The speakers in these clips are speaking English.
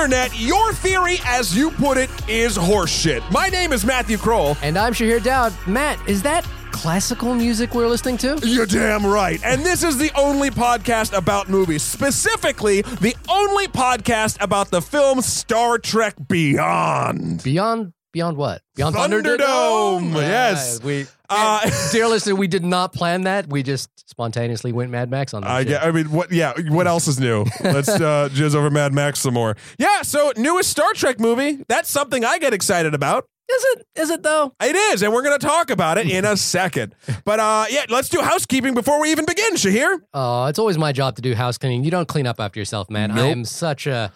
internet, your theory, as you put it, is horseshit. My name is Matthew Kroll. And I'm Shahir Daud. Matt, is that classical music we're listening to? You're damn right. And this is the only podcast about movies, specifically, the only podcast about the film Star Trek Beyond. Beyond beyond what? Beyond Thunderdome. Thunderdome? Yes. We Uh, dear listener, we did not plan that. We just spontaneously went Mad Max on that. I, shit. I mean, what? Yeah, what else is new? Let's uh, jizz over Mad Max some more. Yeah, so newest Star Trek movie. That's something I get excited about. Is it? Is it though? It is, and we're going to talk about it in a second. But uh, yeah, let's do housekeeping before we even begin, Shahir. Oh, it's always my job to do house cleaning. You don't clean up after yourself, man. I am such a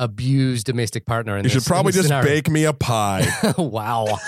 abused domestic partner in You this. should probably just scenario. bake me a pie. wow.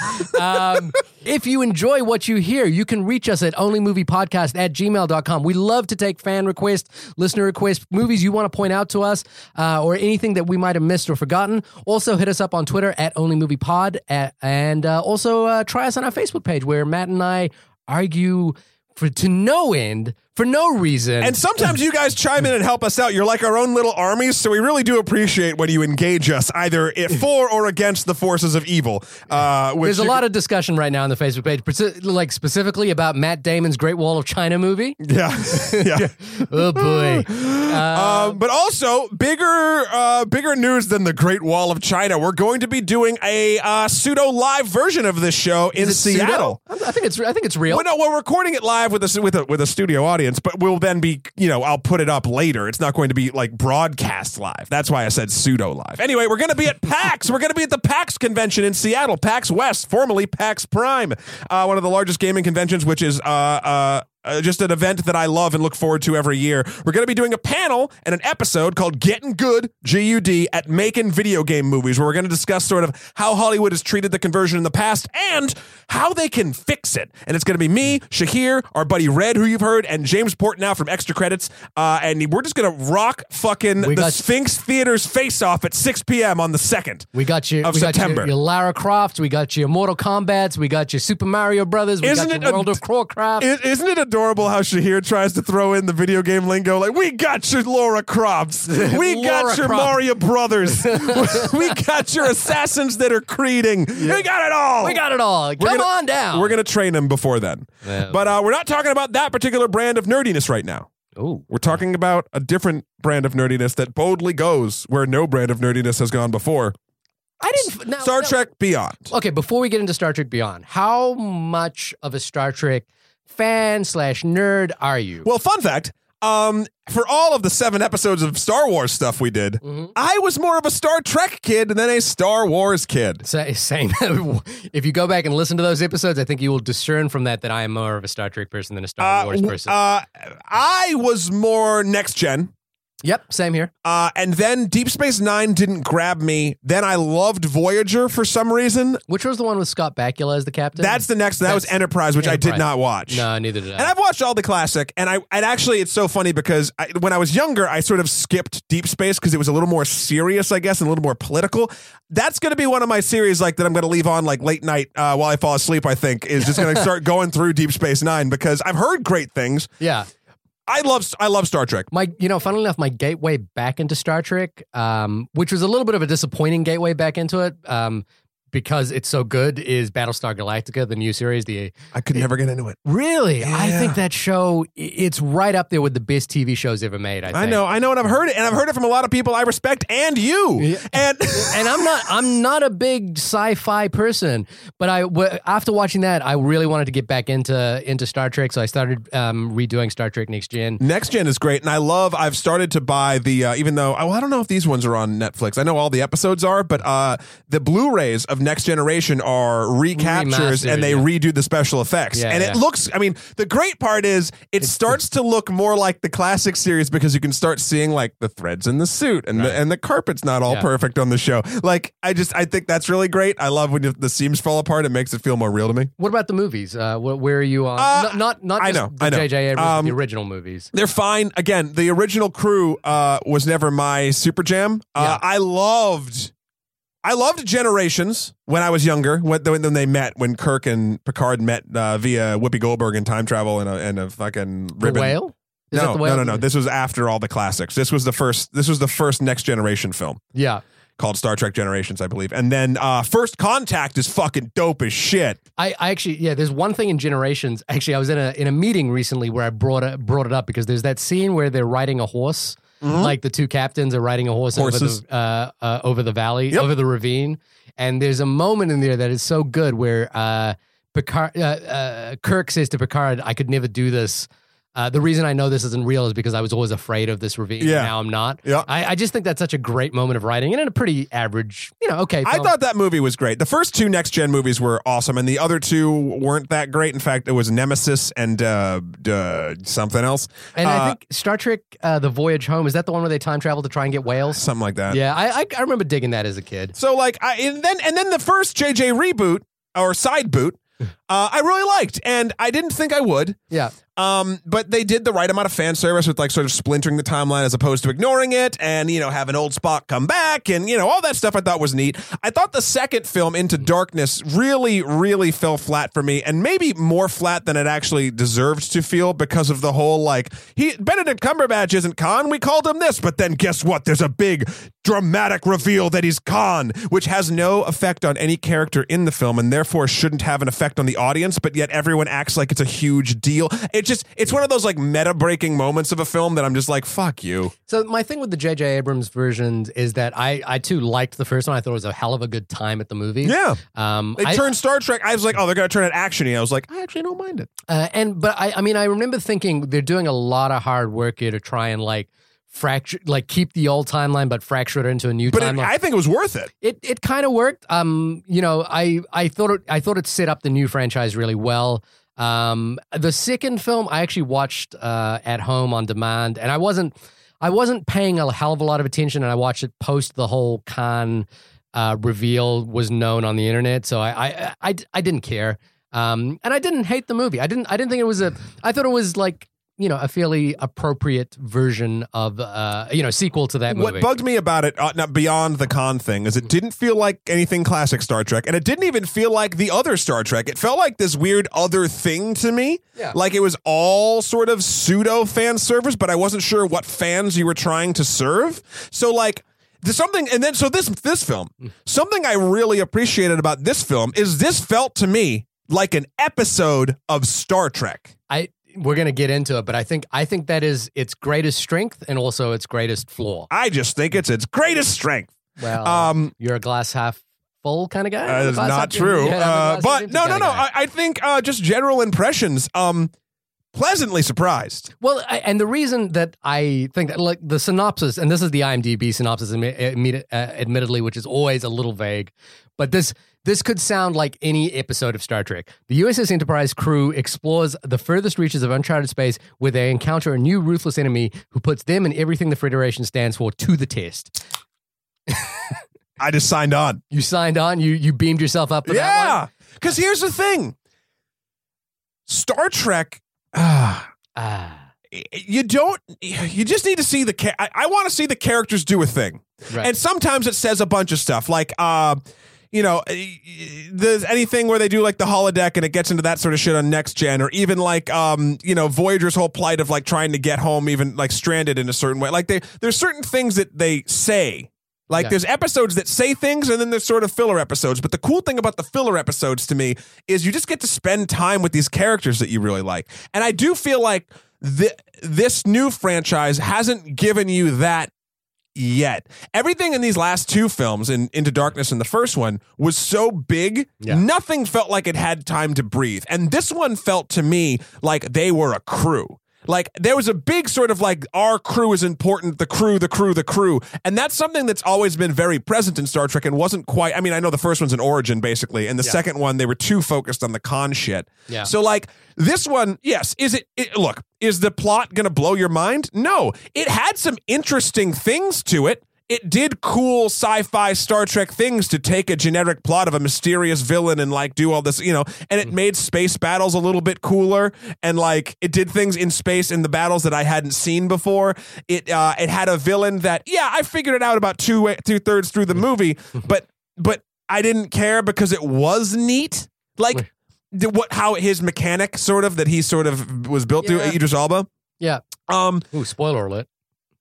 Um, if you enjoy what you hear, you can reach us at onlymoviepodcast at gmail.com. We love to take fan requests, listener requests, movies you want to point out to us, uh, or anything that we might have missed or forgotten. Also, hit us up on Twitter at onlymoviepod, at, and uh, also uh, try us on our Facebook page where Matt and I argue for to no end for no reason. And sometimes you guys chime in and help us out. You're like our own little armies, so we really do appreciate when you engage us, either it for or against the forces of evil. Uh, which There's a lot of discussion right now on the Facebook page, like specifically about Matt Damon's Great Wall of China movie. Yeah, yeah. Oh boy. Um, but also bigger, uh, bigger news than the Great Wall of China. We're going to be doing a uh, pseudo live version of this show in it pseudo? Seattle. I think it's I think it's real. Well, no, we're recording it live with a with a with a studio audience, but we'll then be, you know, I'll put it up later. It's not going to be like broadcast live. That's why I said pseudo live. Anyway, we're going to be at PAX. we're going to be at the PAX convention in Seattle, PAX West, formerly PAX Prime, uh, one of the largest gaming conventions, which is uh, uh, uh, just an event that I love and look forward to every year. We're going to be doing a panel and an episode called Getting Good, G U D, at Making Video Game Movies, where we're going to discuss sort of how Hollywood has treated the conversion in the past and how they can fix it. And it's going to be me, Shahir, our buddy Red, who you've heard, and James Portnow from Extra Credits. Uh, and we're just going to rock fucking We the got- Sphinx Theater's face off at 6 p.m. on the 2nd. we got you. of we got September. your, your Lara Croft. We got your Mortal Kombat's. We got your Super Mario Brothers. We Isn't got it your a- World of Warcraft. Isn't it adorable how Shahir tries to throw in the video game lingo? Like, we got your Laura Crofts. We got your Croft. Mario Brothers. we got your assassins that are creeding. We got it all. we got it all. Come gonna- on down. We're going to train him before then. Yeah. But uh, we're not talking about that particular brand of nerdiness right now. Ooh. We're talking about a different brand of nerdiness that boldly goes where no brand of nerdiness has gone before. I didn't. Now, Star now- Trek Beyond. Okay, before we get into Star Trek Beyond, how much of a Star Trek fan slash nerd are you? Well, fun fact. Um, for all of the seven episodes of Star Wars stuff we did, Mm-hmm. I was more of a Star Trek kid than a Star Wars kid. Sa- Same. if you go back and listen to those episodes, I think you will discern from that that I am more of a Star Trek person than a Star Uh, Wars person. uh, I was more next gen. yep, same here. Uh, and then Deep Space Nine didn't grab me. Then I loved Voyager for some reason. Which was the one with Scott Bakula as the captain? That's the next. That was Enterprise, which I did not watch. no, neither did I. And. I've watched all the classic, and I and actually it's so funny because I, when I was younger, I sort of skipped Deep Space because it was a little more serious, I guess, and a little more political. That's going to be one of my series, like that I'm going to leave on like late night uh, while I fall asleep. I think is just going to start going through Deep Space Nine because I've heard great things. Yeah, I love I love Star Trek. my you know, funnily enough, my gateway back into Star Trek, um, which was a little bit of a disappointing gateway back into it, um, because it's so good, is Battlestar Galactica, the new series. The I could never get into it. really, I think that show it's right up there with the best TV shows ever made. I, I know, I know, and I've heard it, and I've heard it from a lot of people I respect, and you. Yeah. And and I'm not I'm not a big sci-fi person, but I w- after watching that, I really wanted to get back into into Star Trek, so I started um, redoing Star Trek Next Gen. Next Gen is great, and I love. I've started to buy the, uh, even though oh, I don't know if these ones are on Netflix. I know all the episodes are, but uh, the Blu-rays of Next Generation are recaptures, Remastered, and they yeah. redo the special effects, Yeah, and it yeah. looks. I mean, the great part is it starts to look more like the classic series because you can start seeing like the threads in the suit, and the and the carpet's not all perfect on the show. Like, I just I think that's really great. I love when the seams fall apart; it makes it feel more real to me. What about the movies? Uh, wh- where are you on? Uh, not not, not I know, the I know. JJ Abrams, Um, the original movies. They're fine. Again, the original crew uh, was never my super jam. Uh. I loved, I loved Generations when I was younger. When, when they met, when Kirk and Picard met uh, via Whoopi Goldberg in time travel and a, and a fucking The whale. Is no, that the whale? no, no, no. This was after all the classics. This was the first. This was the first next generation film yeah. called Star Trek Generations, I believe. And then uh, First Contact is fucking dope as shit. I, I actually yeah. There's one thing in Generations. Actually, I was in a in a meeting recently where I brought it brought it up because there's that scene where they're riding a horse. Like the two captains are riding a horse over Mm-hmm. The uh, uh, over the valley, Yep. over the ravine, and there's a moment in there that is so good where uh, Picard, uh, uh, Kirk says to Picard, "I could never do this." Uh, the reason I know this isn't real is because I was always afraid of this ravine. Yeah. now I'm not. Yeah. I, I just think that's such a great moment of writing, and in a pretty average, you know, okay. I film. thought that movie was great. The first two next gen movies were awesome, and the other two weren't that great. In fact, it was Nemesis and uh, uh, something else, And Uh, I think Star Trek: uh, The Voyage Home is that the one where they time travel to try and get whales? something like that. Yeah, I, I I remember digging that as a kid. So like, I and then and then the first JJ reboot or side boot, uh, I really liked, and I didn't think I would. Yeah, Um, but they did the right amount of fan service with like sort of splintering the timeline as opposed to ignoring it, and you know have an old Spock come back, and you know all that stuff. I thought was neat. I thought the second film, Into Darkness, really, really fell flat for me, and maybe more flat than it actually deserved to feel because of the whole like he Benedict Cumberbatch isn't Khan. We called him this, but then guess what? There's a big dramatic reveal that he's Khan, which has no effect on any character in the film, and therefore shouldn't have an effect on the audience. But yet everyone acts like it's a huge deal. It just it's one of those like meta breaking moments of a film that I'm just like fuck you. So my thing with the J.J. Abrams versions is that I I too liked the first one. I thought it was a hell of a good time at the movie. Yeah, Um, they I- turned Star Trek. I was like, oh, they're gonna turn it actiony. I was like, I actually don't mind it. Uh, and but I, I mean, I remember thinking they're doing a lot of hard work here to try and like fracture, like keep the old timeline, but fracture it into a new timeline. But it. I think it was worth it. it it kind of worked. Um, you know, I I thought it I thought it set up the new franchise really well. Um, the second film I actually watched uh, at home on demand, and I wasn't I wasn't paying a hell of a lot of attention, and I watched it post the whole Khan uh, reveal was known on the internet, so I I I, I didn't care. Um, and I didn't hate the movie. I didn't. I didn't think it was a. I thought it was like you know a fairly appropriate version of uh you know sequel to that movie. What bugged me about it, uh, not beyond the Khan thing, is it didn't feel like anything classic Star Trek, and it didn't even feel like the other Star Trek. It felt like this weird other thing to me. Yeah. Like it was all sort of pseudo fan service, but I wasn't sure what fans you were trying to serve. So like. There's something, and then so this this film, something I really appreciated about this film is this felt to me like an episode of Star Trek. I we're gonna get into it, but I think I think that is its greatest strength and also its greatest flaw. I just think it's its greatest strength. Well, Um, you're a glass half full kind of guy. Uh, that's not true. yeah, Uh, but no, no, no. I, I think uh, just general impressions. Um, pleasantly surprised. Well, I, and the reason that I think that, like the synopsis, and this is the IMDb synopsis, admi- uh, admittedly, which is always a little vague, but this this could sound like any episode of Star Trek. The USS Enterprise crew explores the furthest reaches of uncharted space, where they encounter a new ruthless enemy who puts them and everything the Federation stands for to the test. I just signed on. You signed on. You you beamed yourself up. Yeah, because here's the thing: Star Trek. ah, Ah, you don't. You just need to see the. I, I want to see the characters do a thing. right. And sometimes it says a bunch of stuff like, uh, you know, there's anything where they do like the holodeck and it gets into that sort of shit on next gen, or even like, um, you know, Voyager's whole plight of like trying to get home, even like stranded in a certain way. Like they, there's certain things that they say. Like Yeah. there's episodes that say things and then there's sort of filler episodes. But the cool thing about the filler episodes to me is you just get to spend time with these characters that you really like. And I do feel like th- this new franchise hasn't given you that yet. Everything in these last two films, in Into Darkness and the first one, was so big, Yeah. nothing felt like it had time to breathe. And this one felt to me like they were a crew. Like there was a big sort of like our crew is important, the crew, the crew, the crew. And that's something that's always been very present in Star Trek and wasn't quite I mean, I know the first one's an origin basically, and the Yeah. second one they were too focused on the Khan shit. Yeah. So like this one, yes, is it, it look, is the plot going to blow your mind? No. It had some interesting things to it. It did cool sci-fi Star Trek things to take a generic plot of a mysterious villain and like do all this, you know, and it made space battles a little bit cooler and like it did things in space in the battles that I hadn't seen before. It uh it had a villain that yeah, I figured it out about two two thirds through the movie, but but I didn't care because it was neat. Like what how his mechanic sort of that he sort of was built Yeah. to Idris Elba. yeah. Um Ooh, spoiler alert.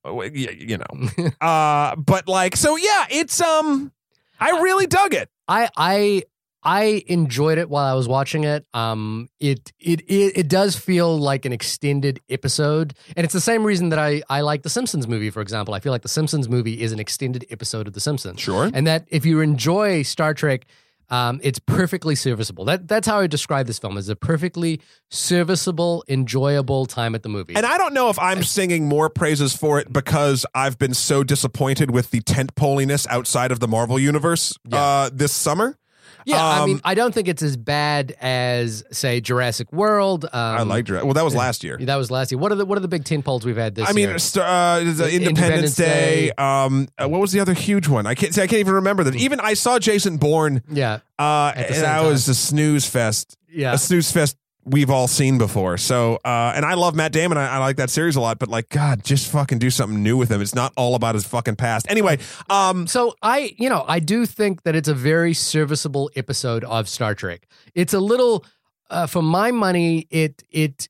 Y- you know. uh, but like, so yeah, it's um, I really dug it. I I I enjoyed it while I was watching it. Um, it it it, it does feel like an extended episode, and it's the same reason that I I like the Simpsons movie, for example. I feel like the Simpsons movie is an extended episode of the Simpsons. Sure. and that if you enjoy Star Trek. Um, it's perfectly serviceable. That that's how I describe this film as a perfectly serviceable, enjoyable time at the movie. And I don't know if I'm singing more praises for it because I've been so disappointed with the tent poliness outside of the Marvel universe Yeah. uh, this summer. Yeah, I um, mean, I don't think it's as bad as say Jurassic World. Um, I liked it. Well, that was last year. that was last year. What are the what are the big tin poles we've had this year I mean, year? uh, Independence, Independence Day. Day. Um, uh, what was the other huge one? I can't. See, I can't even remember that. Even I saw Jason Bourne. Yeah, Uh, and that was a snooze fest. yeah. A snooze fest we've all seen before. So, uh, and I love Matt Damon. I, I like that series a lot. But like, God, just fucking do something new with him. It's not all about his fucking past. Anyway, um, So I, you know, I do think that it's a very serviceable episode of Star Trek. It's a little, uh, for my money, it it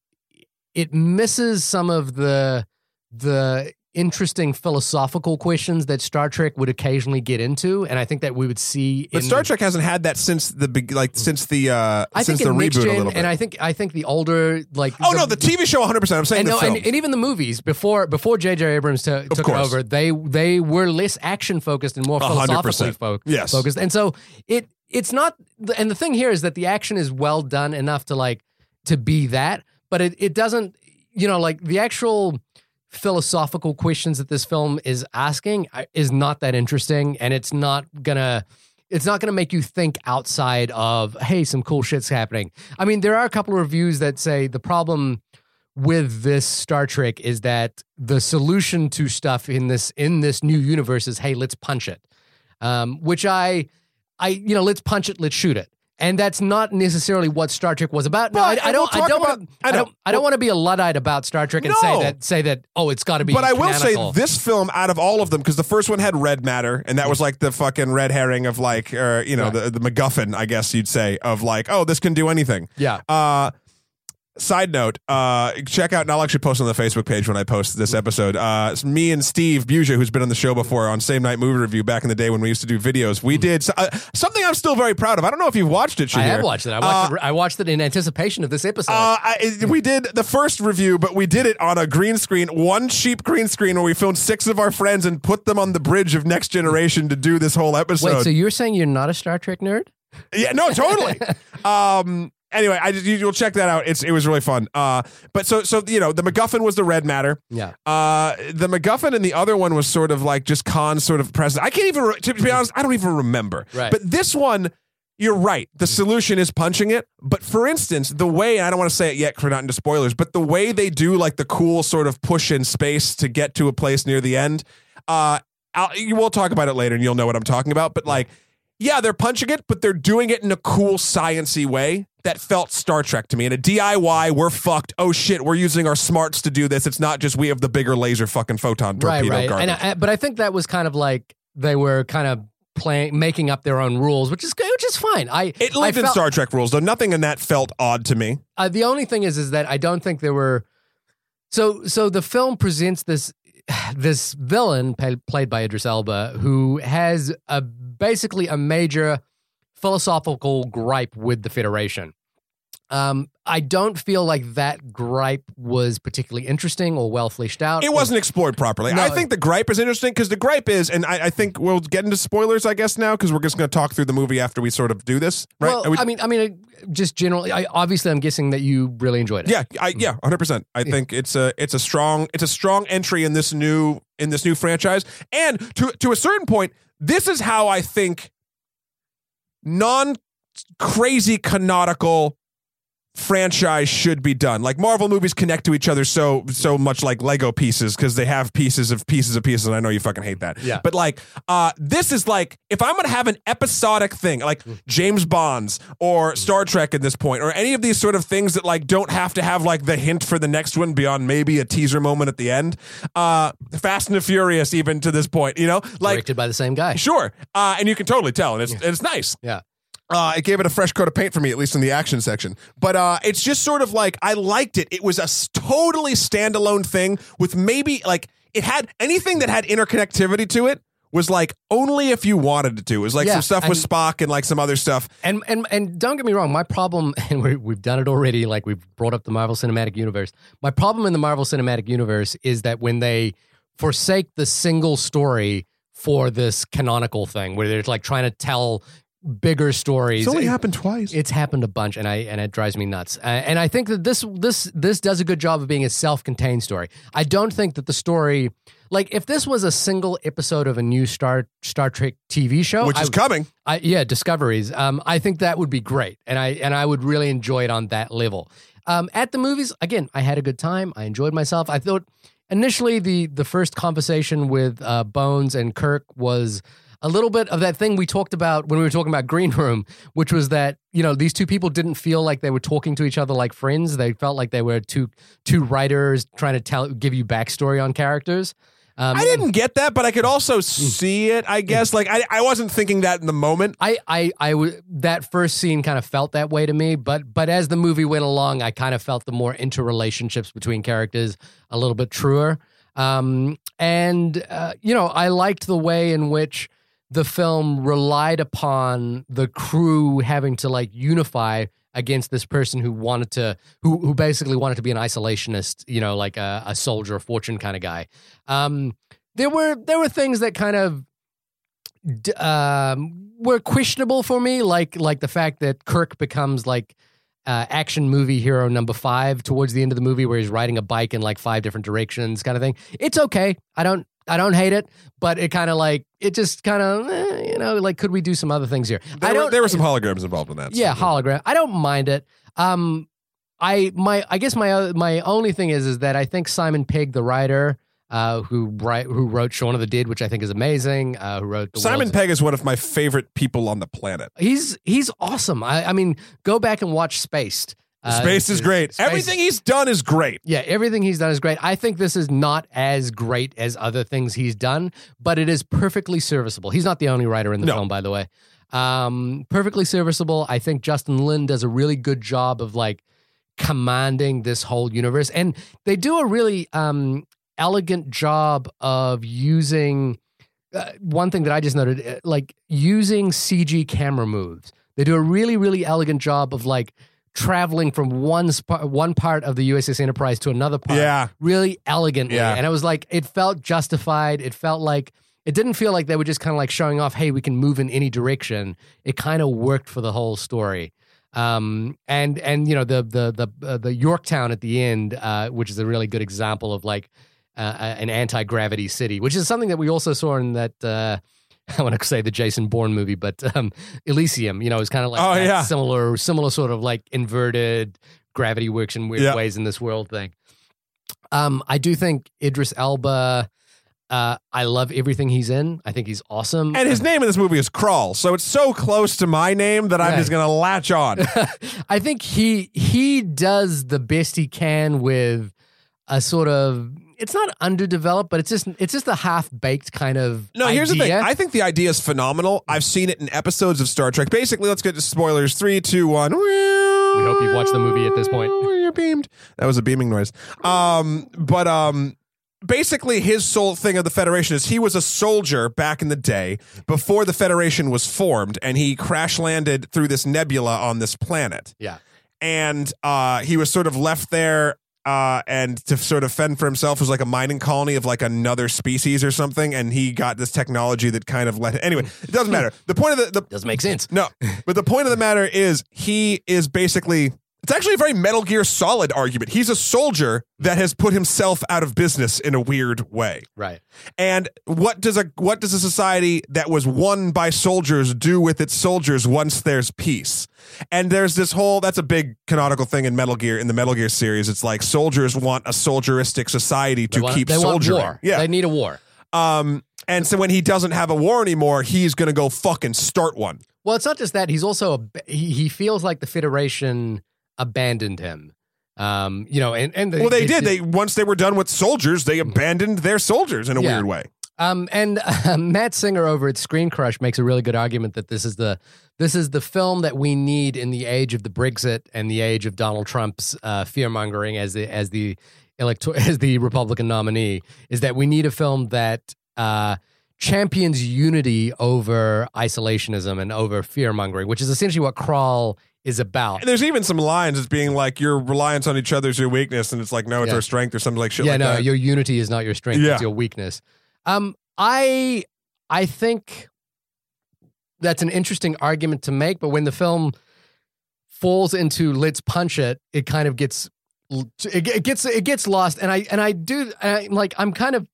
it misses some of the the interesting philosophical questions that Star Trek would occasionally get into, and I think that we would see. but Star the- Trek hasn't had that since the like since the uh, I since think the reboot a little bit. and I think I think the older like oh no, the TV show 100. percent I'm saying and, the no, and, and even the movies before before J.J. Abrams to, took it over, they they were less action focused and more philosophically fo- Yes. focused. And so it it's not. And the thing here is that the action is well done enough to like to be that, but it it doesn't. You know, like the actual philosophical questions that this film is asking is not that interesting, and it's not gonna. It's not to make you think outside of, hey, some cool shit's happening. I mean, there are a couple of reviews that say the problem with this Star Trek is that the solution to stuff in this in this new universe is hey, let's punch it. Um, which I I you know, let's punch it, let's shoot it. And that's not necessarily what Star Trek was about. No, I, I we'll don't. I don't. about- want, I don't. I don't want to be a luddite about Star Trek and No. say that. Say that. Oh, it's got to be. But I will say this film, out of all of them, because the first one had red matter, and that was like the fucking red herring of like, uh, you know, Right. the the MacGuffin, I guess you'd say, of like, oh, this can do anything. Yeah. Uh, side note, uh, check out, and I'll actually post on the Facebook page when I post this episode. Uh, it's me and Steve Buja, who's been on the show before on Same Night Movie Review back in the day when we used to do videos. We did uh, something I'm still very proud of. I don't know if you've watched it, I have watched it. I watched. it. I watched it in anticipation of this episode. Uh, I, we did the first review, but we did it on a green screen, one cheap green screen, where we filmed six of our friends and put them on the bridge of Next Generation to do this whole episode. Wait, so you're saying you're not a Star Trek nerd? yeah, no, totally. um. Anyway, I just you, you'll check that out. It's it was really fun. Uh. But so so you know the MacGuffin was the red matter. Yeah. Uh, the MacGuffin and the other one was sort of like just Khan's sort of presence. I can't even, re- to be honest, I don't even remember. Right. But this one, you're right. The solution is punching it. But for instance, the way, I don't want to say it yet for not into spoilers, but the way they do like the cool sort of push in space to get to a place near the end, uh, I'll, you will talk about it later and you'll know what I'm talking about. But like, yeah, they're punching it, but they're doing it in a cool, sciency way that felt Star Trek to me. In a DIY, we're fucked. Oh shit, we're using our smarts to do this. It's not just we have the bigger laser fucking photon torpedo right. And I, but I think that was kind of like they were kind of playing, making up their own rules, which is which is fine. I it lived I in felt- Star Trek rules, though. Nothing in that felt odd to me. Uh, the only thing is, is that I don't think there were. So, so the film presents this this villain played by Idris Elba who has a basically a major philosophical gripe with the Federation. Um, I don't feel like that gripe was particularly interesting or well fleshed out. It wasn't explored properly. No. I think the gripe is interesting because the gripe is, and I, I think we'll get into spoilers, I guess, now because we're just going to talk through the movie after we sort of do this, right? Well, we- I mean, I mean, just generally, I, obviously, I'm guessing that you really enjoyed it. yeah, I, yeah, hundred percent. I think it's a it's a strong it's a strong entry in this new in this new franchise, and to to a certain point, this is how I think non crazy canonical franchise should be done. Like Marvel movies connect to each other so so much like Lego pieces because they have pieces of pieces of pieces. And I know you fucking hate that. Yeah. But like uh this is like if I'm gonna have an episodic thing, like James Bonds or Star Trek at this point, or any of these sort of things that like don't have to have like the hint for the next one beyond maybe a teaser moment at the end. Uh Fast and the Furious even to this point, you know? Like directed by the same guy. Sure, uh, and you can totally tell, and it's and it's nice. Yeah. Uh, it gave it a fresh coat of paint for me, at least in the action section. But uh, it's just sort of like I liked it. It was a s- totally standalone thing with maybe like it had anything that had interconnectivity to it was like only if you wanted it to. It was like Yeah, some stuff with and- Spock and like some other stuff. And and and don't get me wrong, my problem, and we, we've done it already. Like we've brought up the Marvel Cinematic Universe. My problem in the Marvel Cinematic Universe is that when they forsake the single story for this canonical thing, where they're like trying to tell bigger stories. It's only it- happened twice. It's happened a bunch, and I and it drives me nuts. Uh, and I think that this this this does a good job of being a self-contained story. I don't think that the story, like if this was a single episode of a new Star Star Trek TV show, which I, is coming. I, yeah, discoveries. Um, I think that would be great, and I and I would really enjoy it on that level. Um, at the movies, again, I had a good time. I enjoyed myself. I thought initially the the first conversation with uh, Bones and Kirk was a little bit of that thing we talked about when we were talking about Green Room, which was that you know these two people didn't feel like they were talking to each other like friends. They felt like they were two two writers trying to tell give you backstory on characters. Um, I didn't get that, but I could also see it. I guess like I, I wasn't thinking that in the moment. I, I, I, w- that first scene kind of felt that way to me, but, but as the movie went along, I kind of felt the more interrelationships between characters a little bit truer. Um, and, uh, you know, I liked the way in which the film relied upon the crew having to like unify against this person who wanted to, who, who basically wanted to be an isolationist, you know, like a, a soldier of fortune kind of guy. Um, there were, there were things that kind of, um, were questionable for me, like like the fact that Kirk becomes like uh, action movie hero number five towards the end of the movie, where he's riding a bike in like five different directions, kind of thing. It's okay. I don't I don't hate it, but it kind of like it just kind of eh, you know like could we do some other things here? There, I were, don't. there were some holograms involved in that. yeah, so- hologram. I don't mind it. Um, I my I guess my uh, my only thing is is that I think Simon Pegg, the writer. Uh, who write, who wrote Shaun of the Dead, which I think is amazing. Uh, who wrote the Simon Pegg is one of my favorite people on the planet. He's he's awesome. I, I mean, go back and watch Spaced. Uh, Spaced is great. Space- Everything he's done is great. Yeah, everything he's done is great. I think this is not as great as other things he's done, but it is perfectly serviceable. He's not the only writer in the No. film, by the way. Um, perfectly serviceable. I think Justin Lin does a really good job of like commanding this whole universe, and they do a really um, elegant job of using. Uh, one thing that I just noted, uh, like using CG camera moves. They do a really, really elegant job of like traveling from one sp- one part of the USS Enterprise to another part Yeah. really elegantly. Yeah. And it was like, it felt justified. It felt like, it didn't feel like they were just kind of like showing off, hey, we can move in any direction. It kind of worked for the whole story. Um, and, and, you know, the, the, the, uh, the Yorktown at the end, uh, which is a really good example of like, uh, an anti-gravity city, which is something that we also saw in that, uh, I want to say the Jason Bourne movie, but um, Elysium, you know, is kind of like Oh, yeah. similar, similar sort of like inverted gravity works in weird Yeah. ways in this world thing. Um, I do think Idris Elba. Uh, I love everything he's in. I think he's awesome. And his name in this movie is Krall, so it's so close to my name that I'm just gonna latch on. I think he he does the best he can with a sort of it's not underdeveloped, but it's just it's just a half baked kind of. No, here's the thing. I think the idea is phenomenal. I've seen it in episodes of Star Trek. Basically, let's get to spoilers. Three, two, one. We hope you've watched the movie at this point. You're beamed. That was a beaming noise. Um, but um, basically, his sole thing of the Federation is he was a soldier back in the day before the Federation was formed, and he crash landed through this nebula on this planet. yeah. and uh, he was sort of left there uh, and to sort of fend for himself was like a mining colony of like another species or something and he got this technology that kind of let anyway it doesn't matter the point of the, the Doesn't make sense. no but the point of the matter is he is basically it's actually a very metal gear solid argument he's a soldier that has put himself out of business in a weird way Right. and what does a what does a society that was won by soldiers do with its soldiers once there's peace? And there's this whole that's a big canonical thing in Metal Gear in the Metal Gear series. It's like soldiers want a soldieristic society to want, keep they soldiering. war. Yeah. They need a war. um and so when he doesn't have a war anymore, he's going to go fucking start one. Well, it's not just that. He's also a, he, he feels like the Federation abandoned him. Um, you know, and and Well, they did. They once they were done with soldiers, they abandoned their soldiers in a Yeah. weird way. Um, and uh, Matt Singer over at Screen Crush makes a really good argument that this is the this is the film that we need in the age of the Brexit and the age of Donald Trump's uh, fear mongering as the as the elector as the Republican nominee is that we need a film that uh, champions unity over isolationism and over fear mongering, which is essentially what Krall is about. And there's even some lines as being like your reliance on each other is your weakness, and it's like no, it's Yeah. our strength or something like shit yeah, like no, that. your unity is not your strength; Yeah. it's your weakness. Um, I I think that's an interesting argument to make, but when the film falls into let's punch it, it kind of gets it, it gets it gets lost, and I and I do I, like I'm kind of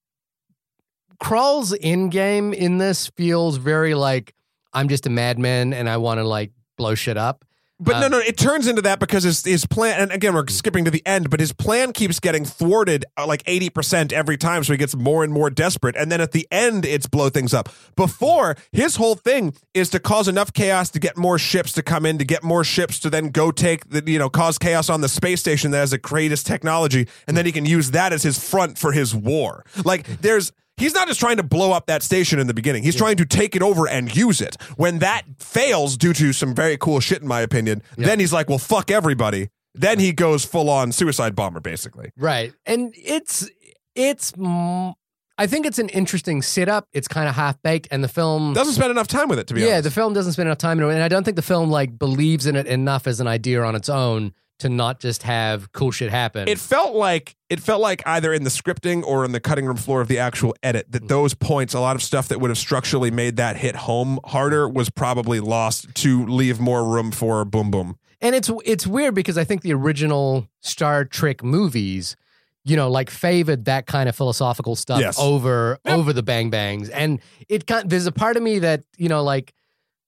Krall's in game in this feels very like I'm just a madman and I want to like blow shit up. But Uh, no, no, it turns into that because his his plan, and again, we're skipping to the end, but his plan keeps getting thwarted uh, like 80% every time. So he gets more and more desperate. And then at the end, it's blow things up. Before, his whole thing is to cause enough chaos to get more ships to come in, to get more ships to then go take the, you know, cause chaos on the space station that has the greatest technology. And then he can use that as his front for his war. Like, there's. He's not just trying to blow up that station in the beginning. He's trying to take it over and use it. When that fails due to some very cool shit, in my opinion, then he's like, well, fuck everybody. Then he goes full on suicide bomber, basically. Right. And it's it's mm, I think it's an interesting setup. It's kind of half baked and the film Doesn't spend enough time with it, to be Yeah, honest. the film doesn't spend enough time in it and I don't think the film like believes in it enough as an idea on its own to not just have cool shit happen. it felt like it felt like either in the scripting or in the cutting room floor of the actual edit that mm. those points, a lot of stuff that would have structurally made that hit home harder, was probably lost to leave more room for boom boom. and it's it's weird because I think the original Star Trek movies you know, like favored that kind of philosophical stuff Yes. over Yep. over the bang bangs, and it kind there's a part of me that you know, like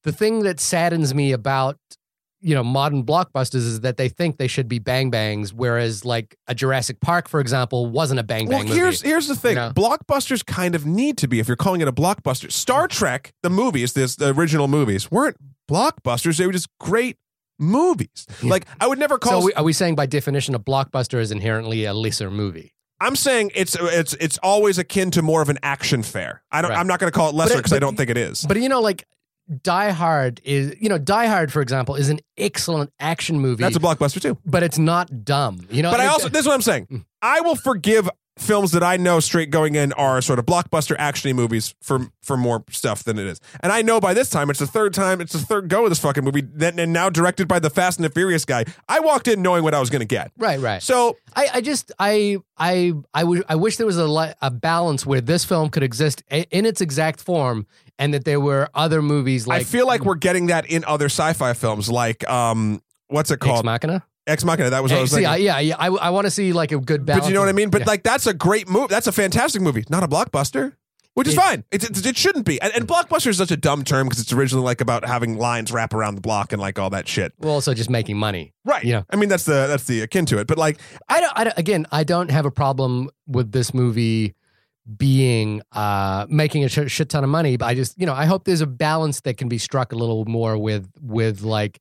the thing that saddens me about you know modern blockbusters is that they think they should be bang bangs, whereas like a Jurassic Park, for example, wasn't a bang Well, bang movie. here's here's the thing: You know? blockbusters kind of need to be if you're calling it a blockbuster. Star mm. Trek, the movies, this the original movies, weren't blockbusters; they were just great movies. Yeah. Like I would never call. so we, are we saying by definition a blockbuster is inherently a lesser movie? I'm saying it's it's it's always akin to more of an action fair. I don't. Right. I'm not going to call it lesser because I don't think it is. But you know, like Die Hard is, you know, Die Hard, for example, is an excellent action movie, That's a blockbuster too. but it's not dumb. You know, But I also this is what I'm saying. Mm. I will forgive films that I know straight going in are sort of blockbuster actiony movies for for more stuff than it is. And I know by this time it's the third time it's the third go of this fucking movie that and now directed by the Fast and the Furious guy. I walked in knowing what I was going to get. right, right. So I, just I just, I, I, I, w- I wish there was a, li- a balance where this film could exist a- in its exact form, and that there were other movies like I feel like we're getting that in other sci-fi films like um what's it Ex called? Machina. Ex Machina. That was what I was see, thinking. I, yeah, yeah, I, I want to see like a good balance. But you know what I mean? But yeah. like that's a great movie. That's a fantastic movie. Not a blockbuster. Which is It- fine. It, it, it shouldn't be. And, and blockbuster is such a dumb term because it's originally like about having lines wrap around the block and like all that shit. well, also just making money. Right. Yeah. I mean that's the that's the akin to it. But like I don't, I don't again, I don't have a problem with this movie being uh making a sh- shit ton of money, but I just, you know, I hope there's a balance that can be struck a little more with with like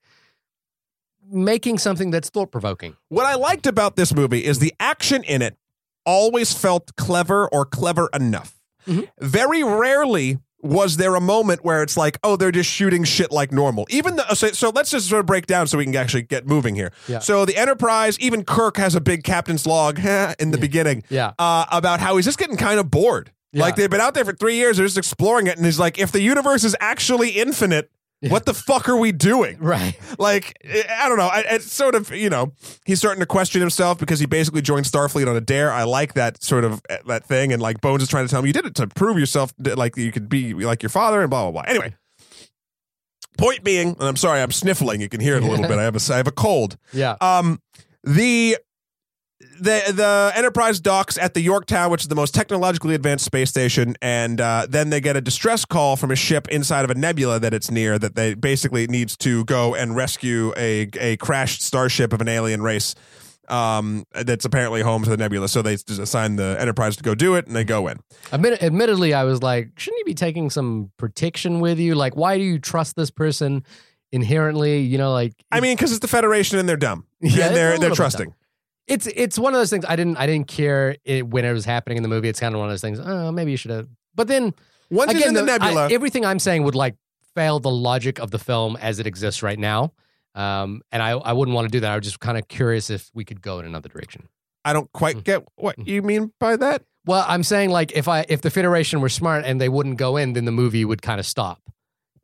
making something that's thought provoking. what I liked about this movie is the action in it always felt clever or clever enough. Mhm. Very rarely was there a moment where it's like, oh, they're just shooting shit like normal. Even the so, so let's just sort of break down so we can actually get moving here. Yeah. So the Enterprise, even Kirk has a big captain's log in the beginning Yeah. uh, about how he's just getting kind of bored. Yeah. Like they've been out there for three years, they're just exploring it, and he's like, if the universe is actually infinite, Yeah. What the fuck are we doing? Right. Like, I I don't know. I- It's sort of, you know, he's starting to question himself because he basically joined Starfleet on a dare. I like that sort of uh, that thing. And like Bones is trying to tell him you did it to prove yourself, that, like you could be like your father and blah, blah, blah. Anyway, point being, and I'm sorry, I'm sniffling. You can hear it a little bit. I have a, I have a cold. Yeah. Um, the the the Enterprise docks at the Yorktown, which is the most technologically advanced space station, and uh, then they get a distress call from a ship inside of a nebula that it's near that they basically needs to go and rescue a a crashed starship of an alien race. Um, that's apparently home to the nebula, so they just assign the Enterprise to go do it, and they go in. Admit, admittedly, I was like, shouldn't you be taking some protection with you? Like, why do you trust this person inherently? You know, like I mean, because it's the Federation and they're dumb, Yeah, and they're they're trusting. It's it's one of those things. I didn't I didn't care it, when it was happening in the movie. It's kind of one of those things. Oh, maybe you should have. But then Once again, in the, the- I- nebula, everything I'm saying would like fail the logic of the film as it exists right now. Um, and I I wouldn't want to do that. I was just kind of curious if we could go in another direction. I don't quite get what you mean by that. Well, I'm saying like if I if the Federation were smart and they wouldn't go in, then the movie would kind of stop.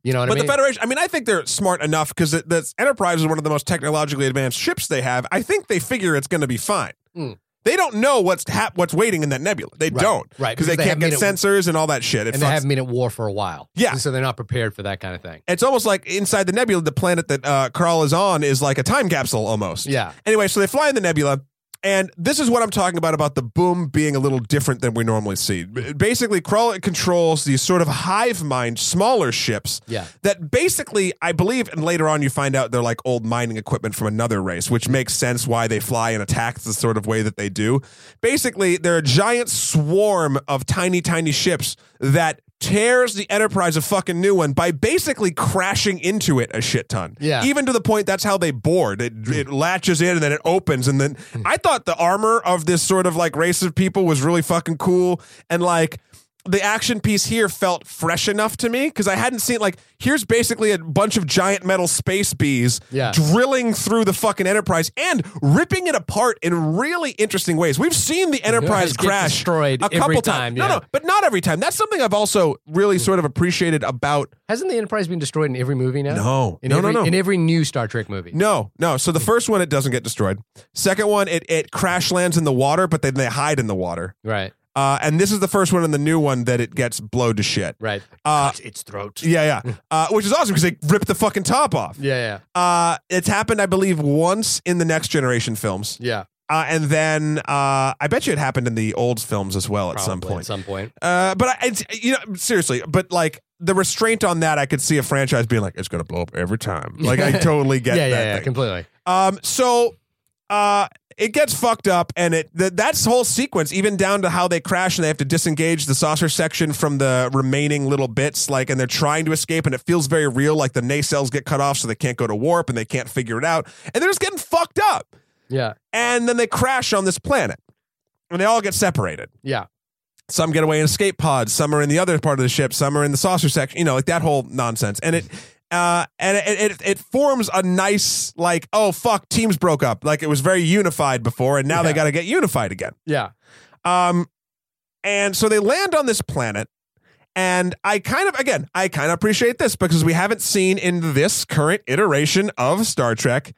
You know what But I mean? the Federation, I mean, I think they're smart enough because the, the Enterprise is one of the most technologically advanced ships they have. I think they figure it's going to be fine. Hmm. They don't know what's hap- what's waiting in that nebula. They Right, don't, right, Because they, they can't get sensors and all that shit. It and they haven't been at war for a while. Yeah. so they're not prepared for that kind of thing. it's almost like inside the nebula, the planet that uh, Krall is on is like a time capsule almost. Yeah, Anyway, so they fly in the nebula, and this is what I'm talking about about the boom being a little different than we normally see. Basically, Krall controls these sort of hive mind, smaller ships yeah, that basically, I believe, and later on you find out they're like old mining equipment from another race, which makes sense why they fly and attack the sort of way that they do. Basically, they're a giant swarm of tiny, tiny ships that tears the Enterprise a fucking new one by basically crashing into it a shit ton. Yeah. Even to the point that's how they board. It, hmm. it latches in and then it opens. And then hmm. I thought the armor of this sort of like race of people was really fucking cool. And like, the action piece here felt fresh enough to me because I hadn't seen like here's basically a bunch of giant metal space bees Yeah. drilling through the fucking Enterprise and ripping it apart in really interesting ways. We've seen the Enterprise crash destroyed a couple time, times. No, no, but not every time. That's something I've also really hmm. sort of appreciated about. hasn't the Enterprise been destroyed in every movie now? No, in no, every, no, no. in every new Star Trek movie. No, no. So the hmm. first one, it doesn't get destroyed. Second one, it it crash lands in the water, but then they hide in the water. Right, Uh, and this is the first one in the new one that it gets blowed to shit. right. Uh, Cut its throat. Yeah, yeah. Uh, which is awesome because they ripped the fucking top off. Yeah, yeah, Uh, it's happened, I believe, once in the Next Generation films. yeah. Uh, and then uh, I bet you it happened in the old films as well at some Probably point. At some point. Uh, but I, it's, you know, seriously, but like the restraint on that, I could see a franchise being like, it's going to blow up every time. Like, I totally get yeah, that. yeah, yeah. thing. Completely. Um, so uh it gets fucked up and it th- that's whole sequence even down to how they crash and they have to disengage the saucer section from the remaining little bits like and they're trying to escape and it feels very real like the nacelles get cut off so they can't go to warp and they can't figure it out and they're just getting fucked up. Yeah, and then they crash on this planet and they all get separated. Yeah, some get away in escape pods some are in the other part of the ship some are in the saucer section you know like that whole nonsense and it uh and it, it it forms a nice like oh fuck teams broke up like it was very unified before and now they got to get unified again yeah. um and so they land on this planet and I kind of again I kind of appreciate this because we haven't seen in this current iteration of Star Trek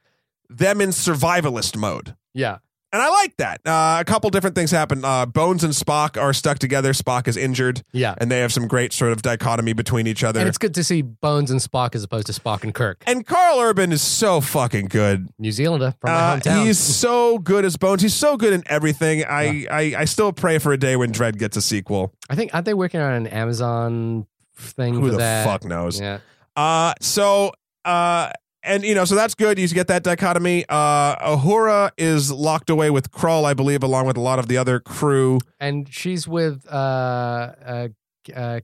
them in survivalist mode Yeah. And I like that. Uh, a couple different things happen. Uh, Bones and Spock are stuck together. Spock is injured, Yeah. and they have some great sort of dichotomy between each other. And it's good to see Bones and Spock as opposed to Spock and Kirk. And Karl Urban is so fucking good. New Zealander from my Uh, hometown. he's so good as Bones. He's so good in everything. I, I I still pray for a day when Dredd gets a sequel. I think aren't they working on an Amazon thing Who the that? fuck knows? Yeah. Uh, so uh, and you know, so that's good. You get that dichotomy. Uh, Uhura is locked away with Krall, I believe, along with a lot of the other crew. And she's with uh uh uh,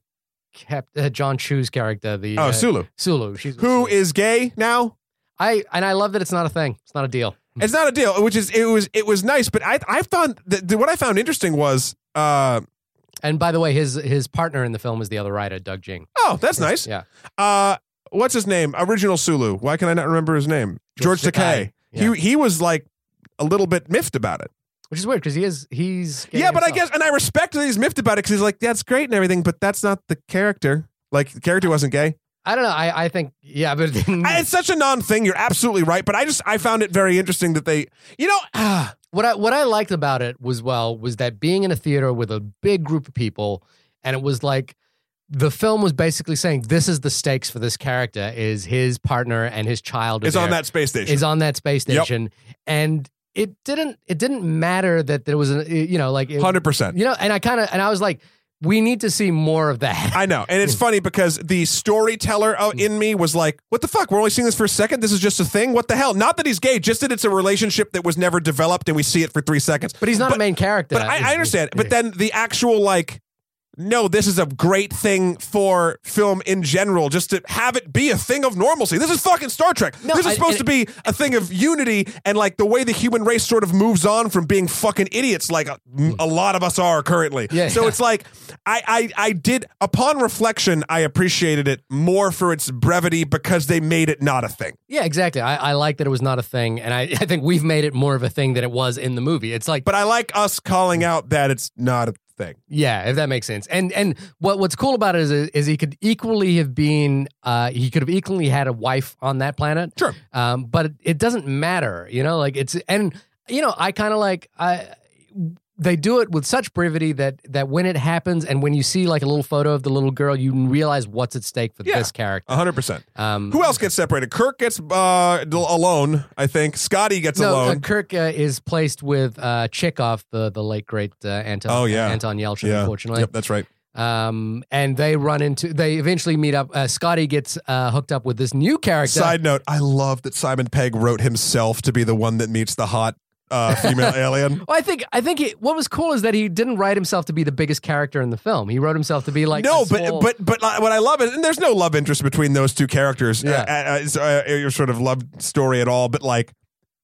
Cap- uh John Cho's character, the Oh, uh, Sulu, Sulu. She's who Sulu. is gay now. I and I love that it's not a thing. It's not a deal. It's not a deal, which is it was it was nice, but I I found that what I found interesting was uh And by the way, his his partner in the film is the other writer, Doug Jung. oh that's nice. Yeah. Uh, what's his name? Original Sulu. Why can I not remember his name? George, George Takei. Yeah. He he was like a little bit miffed about it. Which is weird because he is he's yeah, but I guess and I respect that he's miffed about it because he's like that's great and everything, but that's not the character. Like the character wasn't gay. I don't know. I, I think yeah, but It's such a non thing. You're absolutely right, but I just I found it very interesting that they, you know, ah, what I what I liked about it was well was that being in a theater with a big group of people, and it was like the film was basically saying this is the stakes for this character is his partner and his child is on that space station. is on that space Yep. station, and it didn't it didn't matter that there was a you know like it, Hundred percent. you know, and I kind of and I was like, we need to see more of that. I know, and it's funny because the storyteller uh, mm. in me was like, "What the fuck? We're only seeing this for a second. This is just a thing. What the hell? Not that he's gay, just that it's a relationship that was never developed, and we see it for three seconds. but he's not But- a main character. But I, I understand. But then the actual like no, this is a great thing for film in general, just to have it be a thing of normalcy. This is fucking Star Trek. No, this is I- supposed to be a thing of unity and like the way the human race sort of moves on from being fucking idiots, like uh, a, a lot of us are currently. Yeah, so yeah. it's like I, I I did upon reflection, I appreciated it more for its brevity because they made it not a thing. Yeah, exactly. I, I like that it was not a thing, and I, I think we've made it more of a thing than it was in the movie. It's like, But I like us calling out that it's not a thing. yeah, if that makes sense. And and what what's cool about it is is he could equally have been, uh, he could have equally had a wife on that planet. Sure. Um, but it, it doesn't matter, you know. Like it's and you know, I kind of like I. They do it with such brevity that that when it happens, and when you see like a little photo of the little girl, you realize what's at stake for Yeah. this character. hundred percent. Um, Who else gets separated? Kirk gets uh, alone, I think. Scotty gets No, uh, alone. Kirk uh, is placed with uh, Chekov, the the late great uh, Anton. Oh, yeah. Anton Yelchin. yeah. Unfortunately, Yep, that's right. um, and they run into. They eventually meet up. Uh, Scotty gets uh, hooked up with this new character. Side note, I love that Simon Pegg wrote himself to be the one that meets the hot uh, female alien. Well, I think I think he, what was cool is that he didn't write himself to be the biggest character in the film. He wrote himself to be like no, but small- but but uh, what I love is, and there's no love interest between those two characters. Yeah. uh, uh, it's, uh, your sort of love story at all, but like.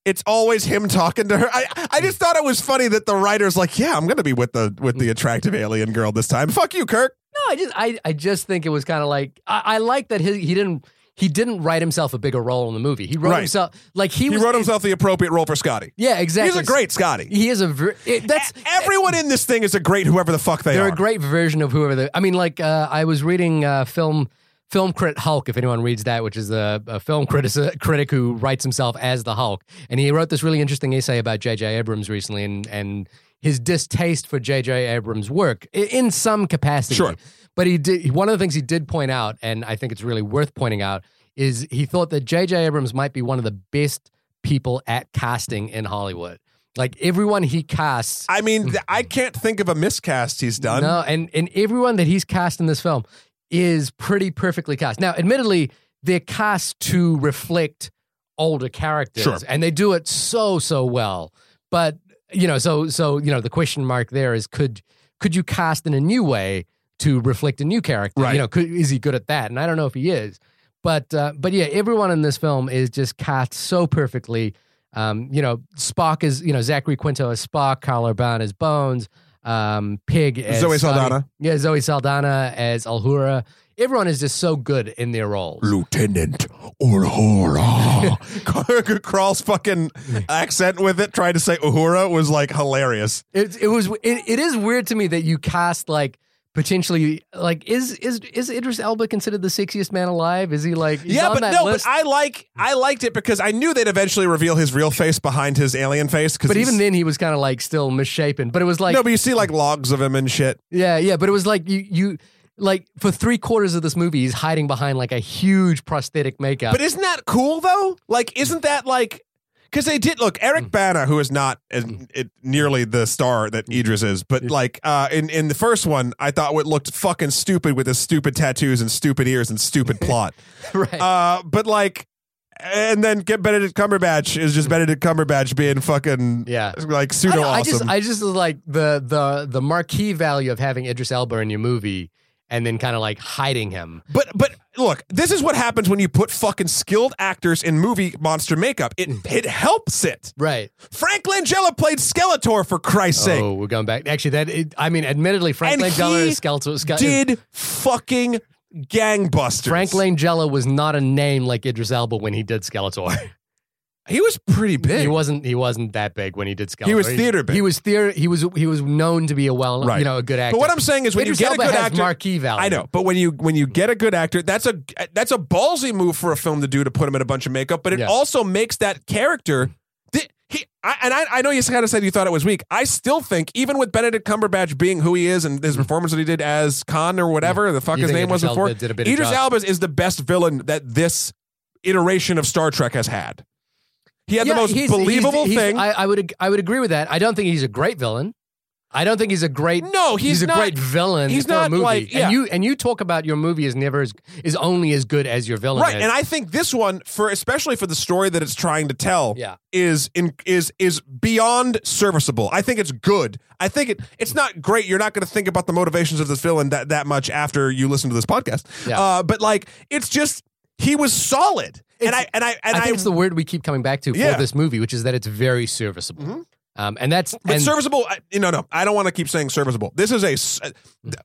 It's always him talking to her. I, I just thought it was funny that the writer's like, yeah, I'm gonna be with the with the attractive alien girl this time. Fuck you, Kirk. no, I just I, I just think it was kind of like I, I like that he, he didn't he didn't write himself a bigger role in the movie. He wrote Right. himself like he, He was wrote himself the appropriate role for Scotty. Yeah, exactly. He's a great Scotty. He is a ver- it, that's Everyone in this thing is a great whoever the fuck they are. They're a great version of whoever they. I mean, like uh, I was reading uh, film film crit Hulk. If anyone reads that, which is a, a film critic critic who writes himself as the Hulk, and he wrote this really interesting essay about J.J. Abrams recently, and and his distaste for J.J. Abrams' work in some capacity. Sure. But he did one of the things he did point out, and I think it's really worth pointing out, is he thought that J.J. Abrams might be one of the best people at casting in Hollywood. Like everyone he casts, I mean, mm. I can't think of a miscast he's done. no, and and everyone that he's cast in this film is pretty perfectly cast. Now, admittedly, they're cast to reflect older characters, Sure. and they do it so so well. But you know, so so you know, the question mark there is could could you cast in a new way to reflect a new character? Right. You know, could, is he good at that? And I don't know if he is. But uh, but yeah, everyone in this film is just cast so perfectly. Um, you know, Spock is you know Zachary Quinto as Spock, Karl Urban as Bones, um, Pegg as Zoe. Saldana. Yeah, Zoe Saldana as Uhura. Everyone is just so good in their roles. Lieutenant Uhura. Krall's fucking accent with it, trying to say Uhura, was like hilarious. It, it was it, it is weird to me that you cast like potentially like is is is Idris Elba considered the sexiest man alive? Is he like yeah, but no, list? but I like I liked it because I knew they'd eventually reveal his real face behind his alien face. but even then he was kind of like still misshapen. But it was like no, but you see like logs of him and shit. yeah yeah. But it was like you you like for three quarters of this movie he's hiding behind like a huge prosthetic makeup. But isn't that cool though? Like, isn't that like? Because they did look Eric Mm. Bana, who is not as, it, nearly the star that Idris is, but like uh, in in the first one, I thought what looked fucking stupid with his stupid tattoos and stupid ears and stupid plot. right. Uh, but like, and then get Benedict Cumberbatch is just Benedict Cumberbatch being fucking Yeah. like I, pseudo don't- I just. I just like the the the marquee value of having Idris Elba in your movie and then kind of like hiding him. But but look, this is what happens when you put fucking skilled actors in movie monster makeup. It mm-hmm. it helps it. Right. Frank Langella played Skeletor for Christ's sake. Oh, we're going back. Actually, that it, I mean, admittedly, Frank And Langella is Skeletor. Ske- Did fucking gangbusters. Frank Langella was not a name like Idris Elba when he did Skeletor. he was pretty big. he wasn't. He wasn't that big when he did Skeletor. He was theater big. He was theater. He was. He was known to be a well, Right. you know, a good actor. But what I'm saying is when Idris you get Elba a good actor, marquee value. I know, but when you when you get a good actor, that's a that's a ballsy move for a film to do to put him in a bunch of makeup. But it Yeah. also makes that character. He, I, and I, I know you kind of said you thought it was weak. I still think, even with Benedict Cumberbatch being who he is and his mm-hmm. performance that he did as Khan or whatever the fuck. You his name was before, Idris? Elba is the best villain that this iteration of Star Trek has had. He had Yeah, the most he's- believable he's- he's- thing. I, I would. I would agree with that. I don't think he's a great villain. I don't think he's a great. No, he's a not- great villain. he's not a movie. like- yeah. and you and you talk about your movie is never as is only as good as your villain. Right, is. and I think this one, for especially for the story that it's trying to tell, Yeah. is in is is beyond serviceable. I think it's good. I think it it's not great. You're not going to think about the motivations of this villain that that much after you listen to this podcast. Yeah. Uh, but like, it's just he was solid, and I and I and I I, think it's the word we keep coming back to Yeah. for this movie, which is that it's very serviceable. Mhm. Um, and that's but and serviceable. I, no, no, I don't want to keep saying serviceable. This is a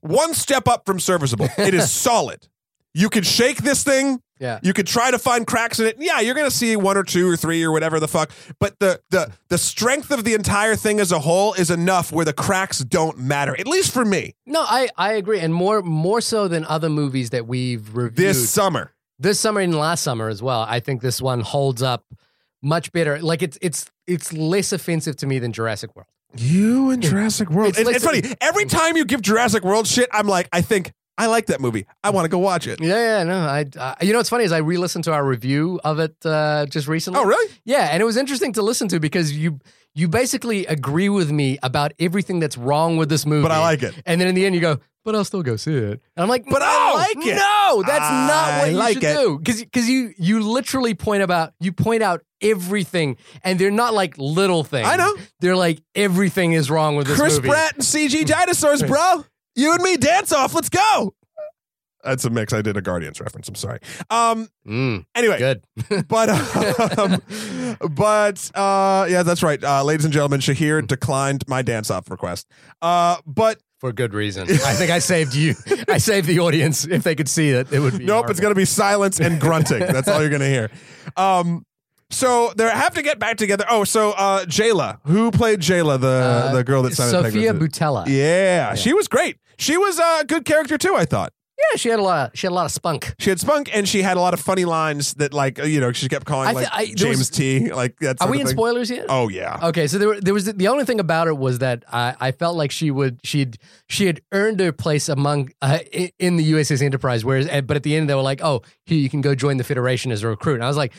one step up from serviceable. It is solid. You can shake this thing. yeah. You could try to find cracks in it. Yeah, you're going to see one or two or three or whatever the fuck. But the the the strength of the entire thing as a whole is enough where the cracks don't matter. At least for me No, I, I agree, and more more so than other movies that we've reviewed this summer. This summer and last summer as well. I think this one holds up much better. Like it's it's it's less offensive to me than Jurassic World. You and Jurassic World. It's It's, it's funny. Every time you give Jurassic World shit, I'm like, I think I like that movie. I want to go watch it. Yeah, yeah, no. I, uh, you know, what's funny is I re-listened to our review of it uh, just recently. Oh, really? Yeah, and it was interesting to listen to because you you basically agree with me about everything that's wrong with this movie. But I like it. And then in the end, you go, "But I'll still go see it." And I'm like, But I "No, like it. No, that's not what you like should it." do." Because because you you literally point about you point out everything, and they're not like little things. I know. They're like everything is wrong with this Chris movie. Pratt and CG dinosaurs, bro. You and me dance off. Let's go. That's a mix. I did a Guardians reference. I'm sorry. Um. Mm, Anyway, good. but um, but uh, yeah, that's right, uh, ladies and gentlemen. Shahir declined my dance off request. Uh, but For good reason. I think I saved you. I saved the audience. If they could see it, it would be. nope, it's going to be silence and grunting. that's all you're going to hear. Um, so they have to get back together. Oh, so uh, Jayla, who played Jayla, the Uh, the girl that Simon Pegg Sofia was in? Boutella. Yeah, she was great. She was a good character too. I thought Yeah, she had a lot. Of, she had a lot of spunk. she had spunk and she had a lot of funny lines that, like, you know, she kept calling I like thi- I- James was- T. Like that. Are we in spoilers yet? Oh yeah. Okay, so there, were- there was the only thing about her was that I, I felt like she would she'd she had earned her place among uh, in the USS Enterprise. Whereas, but at the end they were like, "Oh, here you can go join the Federation as a recruit." And I was like,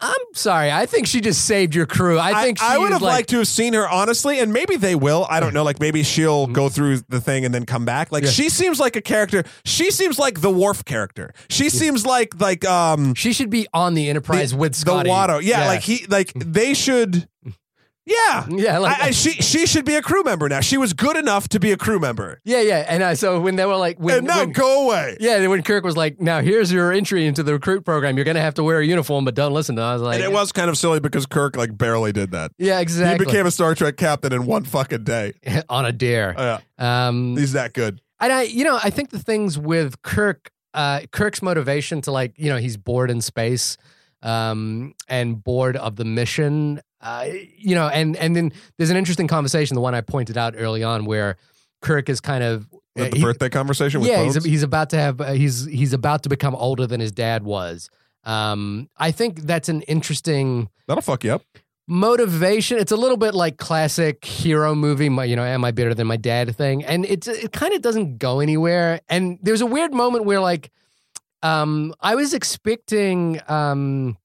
"I'm sorry, I think she just saved your crew. I think she I would have like, liked to have seen her honestly, and maybe they will. I don't know. Like maybe she'll mm-hmm. go through the thing and then come back. Like Yeah. she seems like a character. She seems like the Worf character. She seems like like um she should be on the Enterprise with the Scotty. Watto. Yeah, like he like mm-hmm. they should. Mm-hmm. Yeah, Yeah, like- I, I, she she should be a crew member now. She was good enough to be a crew member. yeah, yeah. And I, so when they were like, when, and now when- go away. Yeah, and when Kirk was like, "Now here's your entry into the recruit program. You're going to have to wear a uniform, but don't listen." to I was like, And it was kind of silly because Kirk like barely did that. "Yeah, exactly." He became a Star Trek captain in one fucking day. on a dare. Oh, yeah, Um, he's that good. and I, you know, I think the things with Kirk, uh, Kirk's motivation to like, you know, he's bored in space, um, and bored of the mission. Uh, you know, and and then there's an interesting conversation, the one I pointed out early on, where Kirk is kind of the he- birthday conversation with yeah, he's, he's about to have uh, he's he's about to become older than his dad was. Um, I think that's an interesting That'll fuck you up. motivation. It's a little bit like classic hero movie, my, you know, am I better than my dad thing, and it's it kind of doesn't go anywhere. And there's a weird moment where like, um, I was expecting um,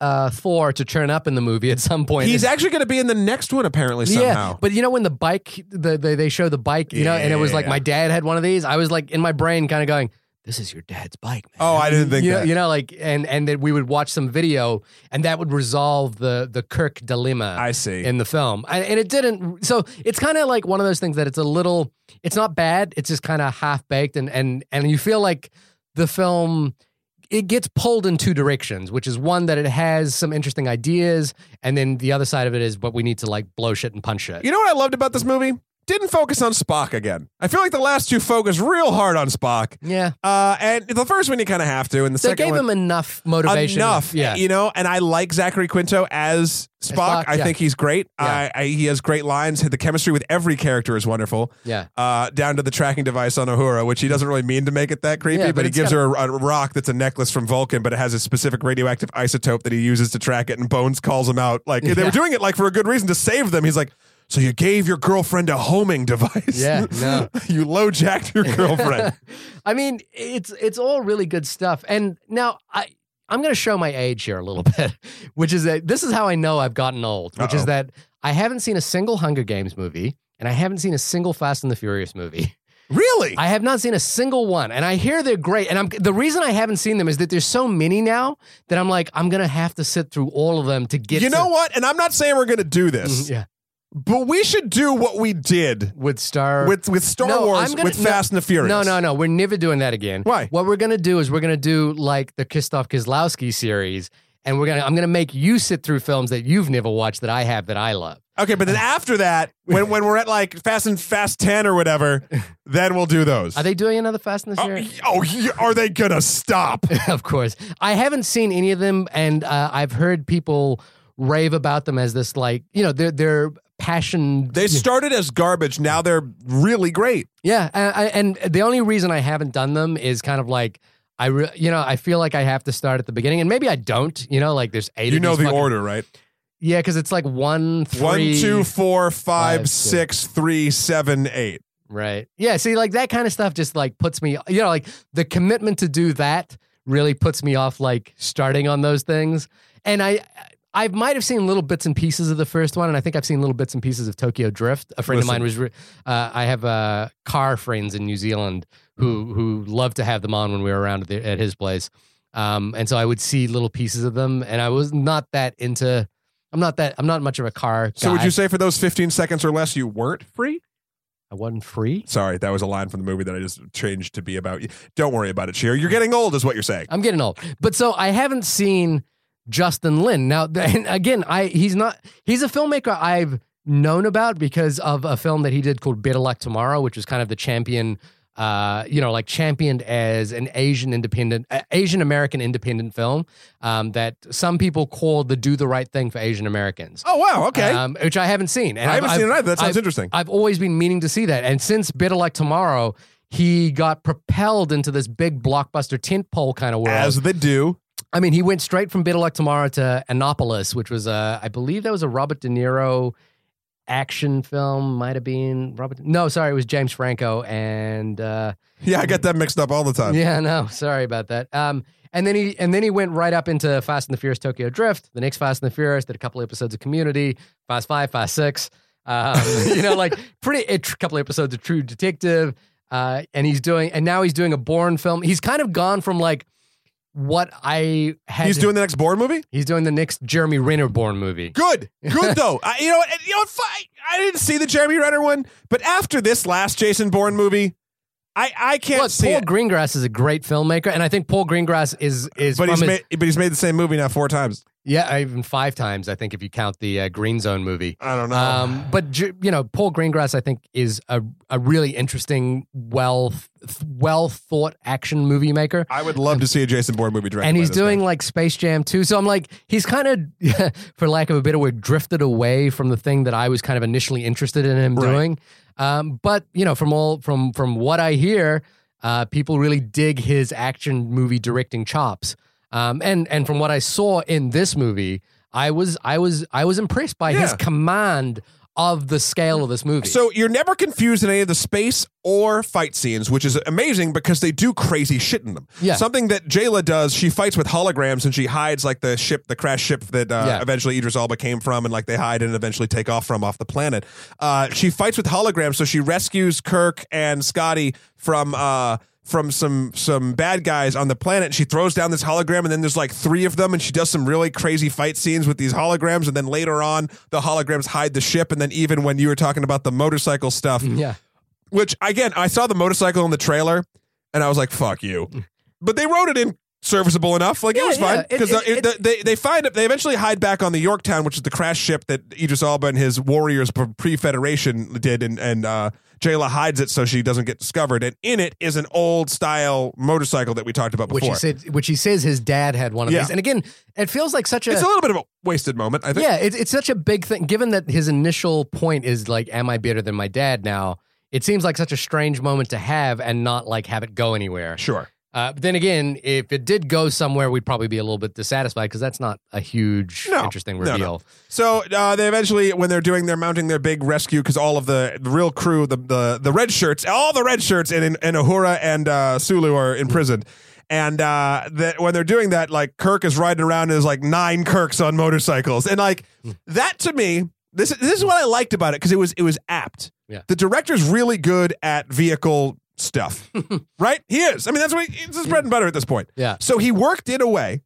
uh, Thor to turn up in the movie at some point. He's actually going to be in the next one apparently somehow. yeah, but you know when the bike, the, the they show the bike, you know, and it was like Yeah. my dad had one of these. I was like in my brain, kind of going, "This is your dad's bike." Man. Oh, I didn't think you that. you know, like, and and that we would watch some video, and that would resolve the the Kirk dilemma I see. in the film, and, and it didn't. So it's kind of like one of those things that it's a little. It's not bad. It's just kind of half baked, and and and you feel like the film. It gets pulled in two directions, which is one that it has some interesting ideas, and then the other side of it is, but we need to like blow shit and punch shit. you know what I loved about this movie? Didn't focus on Spock again. I feel like the last two focus real hard on Spock. yeah, Uh, and the first one you kind of have to, and the they second gave one him enough motivation. enough. yeah. you know. And I like Zachary Quinto as Spock. Spock, I yeah. think he's great. Yeah. I, I, he has great lines. The chemistry with every character is wonderful. Yeah. Uh, down to the tracking device on Uhura, which he doesn't really mean to make it that creepy, Yeah, but, but he gives her a, a rock that's a necklace from Vulcan, but it has a specific radioactive isotope that he uses to track it. And Bones calls him out, like they were doing it like for a good reason to save them. He's like. So you gave your girlfriend a homing device? Yeah, no. you low jacked your girlfriend. I mean, it's it's all really good stuff. And now I I'm going to show my age here a little bit, which is that this is how I know I've gotten old, which Uh-oh. is that I haven't seen a single Hunger Games movie and I haven't seen a single Fast and the Furious movie. Really? I have not seen a single one, and I hear they're great. And I'm the reason I haven't seen them is that there's so many now that I'm like I'm gonna have to sit through all of them to get. you to- know what? And I'm not saying we're going to do this, Mhm, yeah, but we should do what we did with Star with with Star No, Wars gonna- with no, Fast and the Furious. No, no, no. We're never doing that again. Why? What we're gonna do is we're gonna do like the Christoph Kieslowski series, and we're gonna I'm gonna make you sit through films that you've never watched that I have that I love. Okay, but then after that, when when we're at like Fast and Fast Ten or whatever, then we'll do those. Are they doing another Fast and the Oh, Furious? oh, y- are they gonna stop? of course. I haven't seen any of them, and uh, I've heard people rave about them as this like you know they're they're passion. They started as garbage. Now they're really great. Yeah, and, and the only reason I haven't done them is kind of like I, re- you know, I feel like I have to start at the beginning, and maybe I don't. You know, like there's eight. You know the fucking- order, right? Yeah, because it's like one, three, One, two, four, five, five, six, three, seven, eight. Right. Yeah. See, like that kind of stuff just like puts me. You know, like the commitment to do that really puts me off. Like starting on those things, and I. I might have seen little bits and pieces of the first one, and I think I've seen little bits and pieces of Tokyo Drift. A friend Listen. of mine was, re- uh, I have uh, car friends in New Zealand who who love to have them on when we were around at, the, at his place, um, and so I would see little pieces of them, and I was not that into. I'm not that. I'm not much of a car. So would you say for those 15 seconds or less, you weren't free? I wasn't free? Sorry, that was a line from the movie that I just changed to be about you. Don't worry about it, Shahir. You're getting old, is what you're saying. I'm getting old. But so I haven't seen Justin Lin. Now, again, I he's not he's a filmmaker I've known about because of a film that he did called Better Luck Tomorrow, which was kind of the champion uh, you know, like championed as an Asian independent, uh, Asian American independent film um, that some people call the "Do the Right Thing" for Asian Americans. Oh, wow. Okay. um, which I haven't seen. And I haven't I've- seen it either. That sounds I've- interesting. I've always been meaning to see that. And since Better Luck Tomorrow, he got propelled into this big blockbuster tentpole kind of world. As they do. I mean, he went straight from Better Luck Tomorrow to Annapolis, which was, uh, I believe that was a Robert De Niro action film. Might have been Robert. No, sorry, it was James Franco. And uh, Yeah, I get that mixed up all the time. yeah, no, sorry about that. Um, and then he and then he went right up into Fast and the Furious Tokyo Drift. The next Fast and the Furious did a couple episodes of Community, Fast Five, Fast Six. Um, you know, like pretty a couple episodes of True Detective. Uh, and he's doing and now he's doing a Bourne film. He's kind of gone from like what I had. He's doing the next Bourne movie? He's doing the next Jeremy Renner Bourne movie. Good. Good, though. I, you know what? You know fi- I didn't see the Jeremy Renner one, but after this last Jason Bourne movie, I, I can't Look, see Paul it. Greengrass is a great filmmaker, and I think Paul Greengrass is is But he's, his- made, but he's made the same movie now four times. Yeah, even five times I think if you count the uh, Green Zone movie. I don't know. Um, but you know, Paul Greengrass, I think, is a a really interesting, well well thought action movie maker. I would love to see a Jason Bourne movie directed And he's doing guy. like Space Jam too. So I'm like, he's kind of, for lack of a better word, drifted away from the thing that I was kind of initially interested in him Right. doing. Um, but you know, from all from from what I hear, uh, people really dig his action movie directing chops. Um, and and from what I saw in this movie, I was I was I was impressed by his command of the scale of this movie. So you're never confused in any of the space or fight scenes, which is amazing because they do crazy shit in them. Yeah. Something that Jayla does, she fights with holograms and she hides like the ship, the crash ship that uh, Yeah. eventually Idris Elba came from and like they hide and eventually take off from off the planet. Uh, she fights with holograms, so she rescues Kirk and Scotty from uh, from some some bad guys on the planet. She throws down this hologram, and then there's like three of them, and she does some really crazy fight scenes with these holograms. And then later on, the holograms hide the ship. And then even when you were talking about the motorcycle stuff, mm, yeah, which again, I saw the motorcycle in the trailer, and I was like, "Fuck you," mm. but they wrote it in serviceable enough. Like it was fine yeah. Because uh, it- it- they they find it. They eventually hide back on the Yorktown, which is the crash ship that Idris Elba and his warriors pre Federation did, and and uh, Jayla hides it so she doesn't get discovered. And in it is an old style motorcycle that we talked about before. which he said, which he says his dad had one of Yeah. these. And again, it feels like such a it's a little bit of a wasted moment, I think. Yeah, it's it's such a big thing. Given that his initial point is like, "Am I better than my dad now?" It seems like such a strange moment to have and not like have it go anywhere. Sure. Uh, but then again, if it did go somewhere, we'd probably be a little bit dissatisfied because that's not a huge, No, interesting no, no. reveal. So uh, they eventually, when they're doing, they're mounting their big rescue because all of the, the real crew, the, the the red shirts, all the red shirts in in, in Uhura and uh, Sulu are imprisoned. And uh, that when they're doing that, like Kirk is riding around, and there's like nine Kirks on motorcycles, and like that to me, This this is what I liked about it because it was it was apt. Yeah. The director's really good at vehicle stuff, right? He is. I mean, that's what he, it's his bread and butter at this point. Yeah. So he worked in a way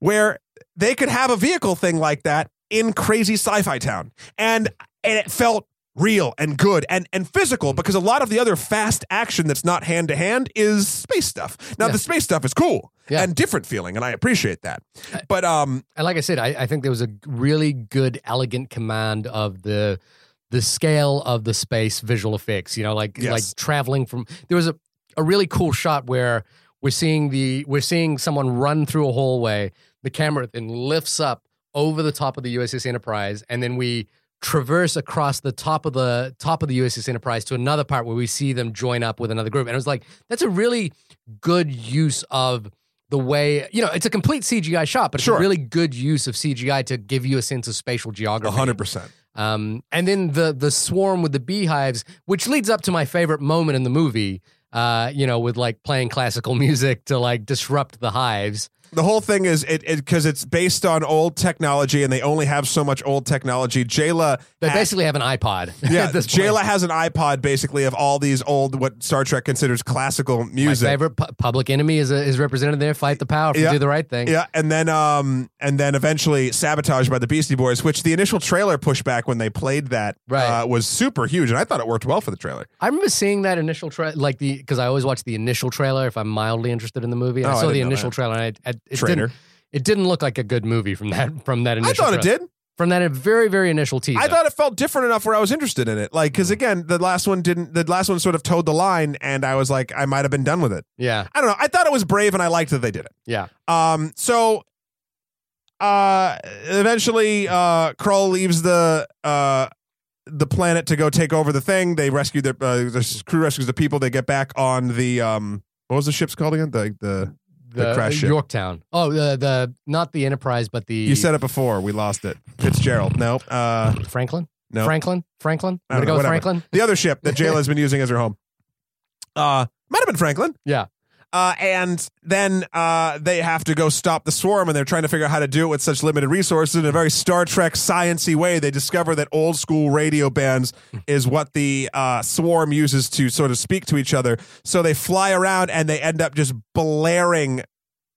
where they could have a vehicle thing like that in crazy sci-fi town, and and it felt real and good and and physical because a lot of the other fast action that's not hand to hand is space stuff. Now Yeah. the space stuff is cool Yeah. and different feeling, and I appreciate that. But um, And like I said, I, I think there was a really good, elegant command of the the scale of the space visual effects. You know, like Yes. like traveling from. There was a, a really cool shot where we're seeing the we're seeing someone run through a hallway. The camera then lifts up over the top of the USS Enterprise, and then we traverse across the top of the top of the USS Enterprise to another part where we see them join up with another group. And it was like that's a really good use of the way you know it's a complete CGI shot, but it's Sure. a really good use of CGI to give you a sense of spatial geography. hundred percent. Um, and then the the swarm with the beehives, which leads up to my favorite moment in the movie. Uh, you know, with like playing classical music to like disrupt the hives. The whole thing is it because it's based on old technology and they only have so much old technology. Jayla, They basically have an iPod. yeah, this. Jayla has an iPod basically of all these old what Star Trek considers classical My music. favorite pu- public enemy is, a, is represented there. Fight the power. Yeah. Do the right thing. Yeah, and then um and then eventually sabotage by the Beastie Boys, which the initial trailer pushback when they played that Right. uh, was super huge, and I thought it worked well for the trailer. I remember seeing that initial trailer, like the because I always watch the initial trailer if I'm mildly interested in the movie. Oh, I I saw the initial trailer, and I, I, it Traitor. didn't it didn't look like a good movie from that from that initial. I thought it did. from that very very initial teaser. I thought it felt different enough where I was interested in it. Like, because again, the last one didn't. The last one sort of toed the line, and I was like, I might have been done with it. yeah, I don't know. I thought it was brave, and I liked that they did it. yeah, Um, so uh eventually uh Krall leaves the uh the planet to go take over the thing. They rescue their uh, the crew rescues the people. They get back on the um what was the ship's called again? The the The crash ship. Yorktown. Oh, the the not the Enterprise, but the you said it before. We lost it. Fitzgerald. No. Uh Franklin. no. Franklin. Franklin. I'm gonna know, go with. Franklin. the other ship that Jayla has been using as her home. Uh might have been Franklin. Yeah. Uh, and then uh, they have to go stop the swarm, and they're trying to figure out how to do it with such limited resources. In a very Star Trek sciency way, they discover that old school radio bands is what the uh, swarm uses to sort of speak to each other. So they fly around, and they end up just blaring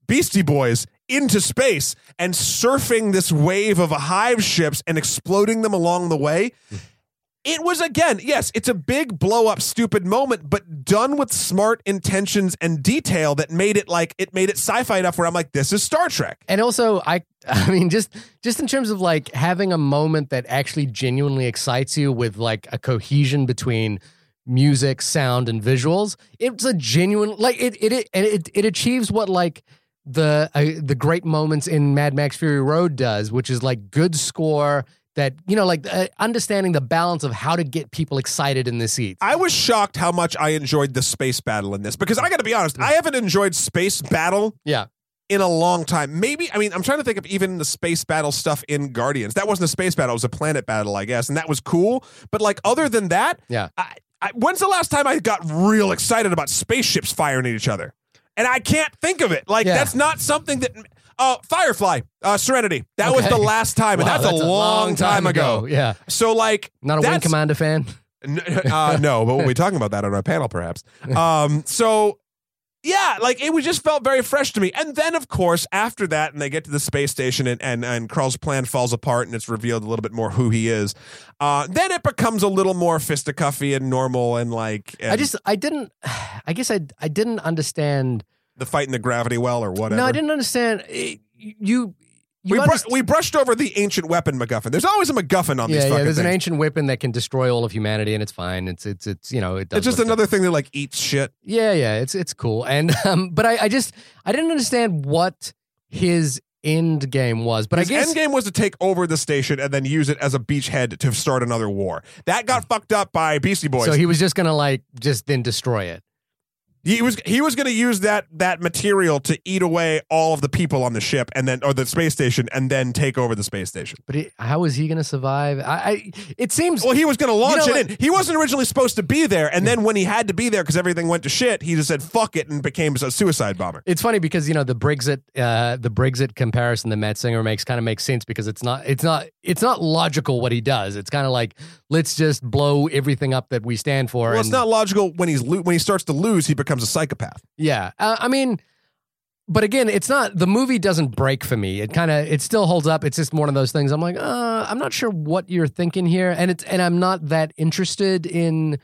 Beastie Boys into space and surfing this wave of hive ships and exploding them along the way. It was again, yes, it's a big blow up stupid moment, but done with smart intentions and detail that made it like it made it sci-fi enough where I'm like, this is Star Trek. And also, I I mean, just just in terms of like having a moment that actually genuinely excites you with like a cohesion between music, sound, and visuals. It's a genuine like it it it it, it achieves what like the uh, the great moments in Mad Max Fury Road does, which is like good score that you know like uh, understanding the balance of how to get people excited in the seats. I was shocked how much I enjoyed the space battle in this because I got to be honest, I haven't enjoyed space battle yeah, in a long time. Maybe I mean I'm trying to think of even the space battle stuff in Guardians. That wasn't a space battle; it was a planet battle, I guess, and that was cool. But like other than that, yeah. I, I, when's the last time I got real excited about spaceships firing at each other? And I can't think of it. Like Yeah. that's not something that. Oh, Firefly, uh, Serenity. That was Okay. the last time, and Wow, that's, a long, time, ago. Yeah, So like, not a Wing that's- Commander fan. N- uh, no, but we'll be talking about that on our panel, perhaps. Um, so yeah, like it was just felt very fresh to me. And then, of course, after that, and they get to the space station, and and and Krall's plan falls apart, and it's revealed a little bit more who he is. Uh, then it becomes a little more fisticuffy and normal, and like I just I didn't. I guess I I didn't understand. The fight in the gravity well or whatever. No, I didn't understand. Eh, You you We, we brushed over the ancient weapon MacGuffin. There's always a MacGuffin on yeah, these yeah. fucking There's things. an ancient weapon that can destroy all of humanity, and it's fine. It's it's it's you know it it's just another thing that like eats shit. Yeah, yeah. It's it's cool, and um, but I I just I didn't understand what his end game was. But His I guess end game was to take over the station and then use it as a beachhead to start another war. That got fucked up by Beastie Boys. so. He was just gonna like just then destroy it. He was he was going to use that that material to eat away all of the people on the ship and then or the space station and then take over the space station. But he, how is he going to survive? I, I it seems Well, he was going to launch know it what? in. He wasn't originally supposed to be there, and then when he had to be there because everything went to shit, he just said "fuck it" and became a suicide bomber. It's funny because you know the Brexit, uh, the Brexit comparison that Matt Singer makes kind of makes sense because it's not, it's not, it's not logical what he does. It's kind of like let's just blow everything up that we stand for. Well, it's not logical when he's lo- when he starts to lose, he becomes a psychopath. Yeah, uh, I mean, but again, it's not the movie doesn't break for me. It kind of it still holds up. It's just one of those things. I'm like, uh, I'm not sure what you're thinking here, and it's and I'm not that interested in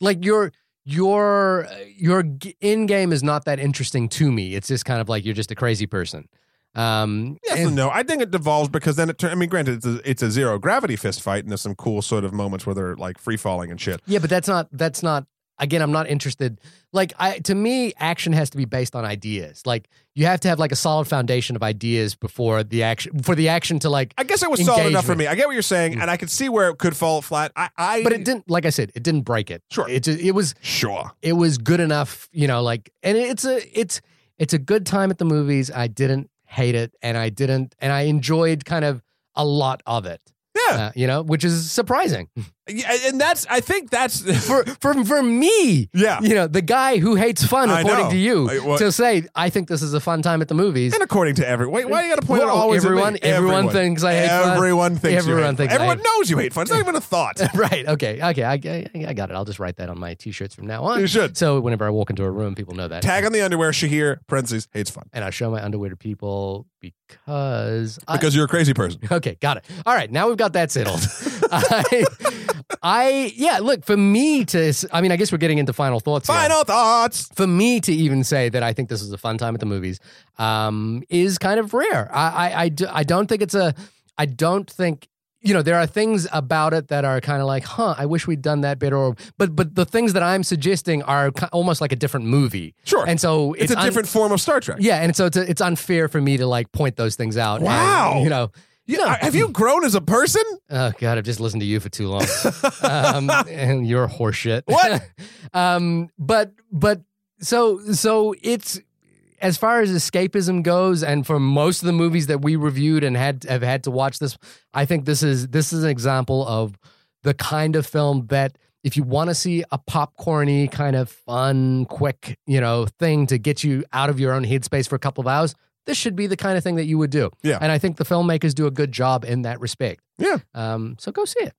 like your your your in game is not that interesting to me. It's just kind of like you're just a crazy person. Um, Yes and- and no. I think it devolves because then it. Turn, I mean, granted, it's a, it's a zero gravity fist fight, and there's some cool sort of moments where they're like free falling and shit. Yeah, but that's not that's not again, I'm not interested. Like I to me, action has to be based on ideas. Like you have to have like a solid foundation of ideas before the action for the action to like I guess it was solid enough for me. I get what you're saying, and I could see where it could fall flat. I, I but it didn't like I said, it didn't break it. Sure. It it was sure. it was good enough, you know, like and it's a it's it's a good time at the movies. I didn't hate it and I didn't and I enjoyed kind of a lot of it. Yeah, Uh, you know, which is surprising. Yeah, and that's. I think that's. For for for me, yeah, you know, the guy who hates fun, I according know. to you, I- what- to say, I think this is a fun time at the movies. and according to everyone. Wait, why do you got to point Well, always at me? everyone- everyone thinks I hate fun. Everyone thinks. Everyone you hate thinks I. Everyone knows you hate fun. It's not even a thought. right. Okay. Okay. I, I, I got it. I'll just write that on my t-shirts from now on. You should. So whenever I walk into a room, people know that. Tag on the underwear. Shahir parentheses hates fun and I show my underwear to people because I, because you're a crazy person. Okay, got it. All right, now we've got that settled. I, I, yeah, look, for me to, I mean, I guess we're getting into final thoughts. here. Final thoughts. For me to even say that I think this is a fun time at the movies um, is kind of rare. I, I, I, do, I don't think it's a, I don't think, you know, there are things about it that are kind of like, huh, I wish we'd done that better. Or, but, but the things that I'm suggesting are almost like a different movie. Sure. And so It's, it's, a un- different form of Star Trek. yeah, and so it's, it's unfair for me to like point those things out. and, Wow. you know, you know, Have you grown as a person? Oh God, I've just listened to you for too long, um, and you're horseshit. What? um, but but so so it's as far as escapism goes, and for most of the movies that we reviewed and had have had to watch this, I think this is this is an example of the kind of film that if you want to see a popcorny kind of fun, quick, you know, thing to get you out of your own headspace for a couple of hours, this should be the kind of thing that you would do. Yeah. And I think the filmmakers do a good job in that respect. Yeah. Um, so go see it.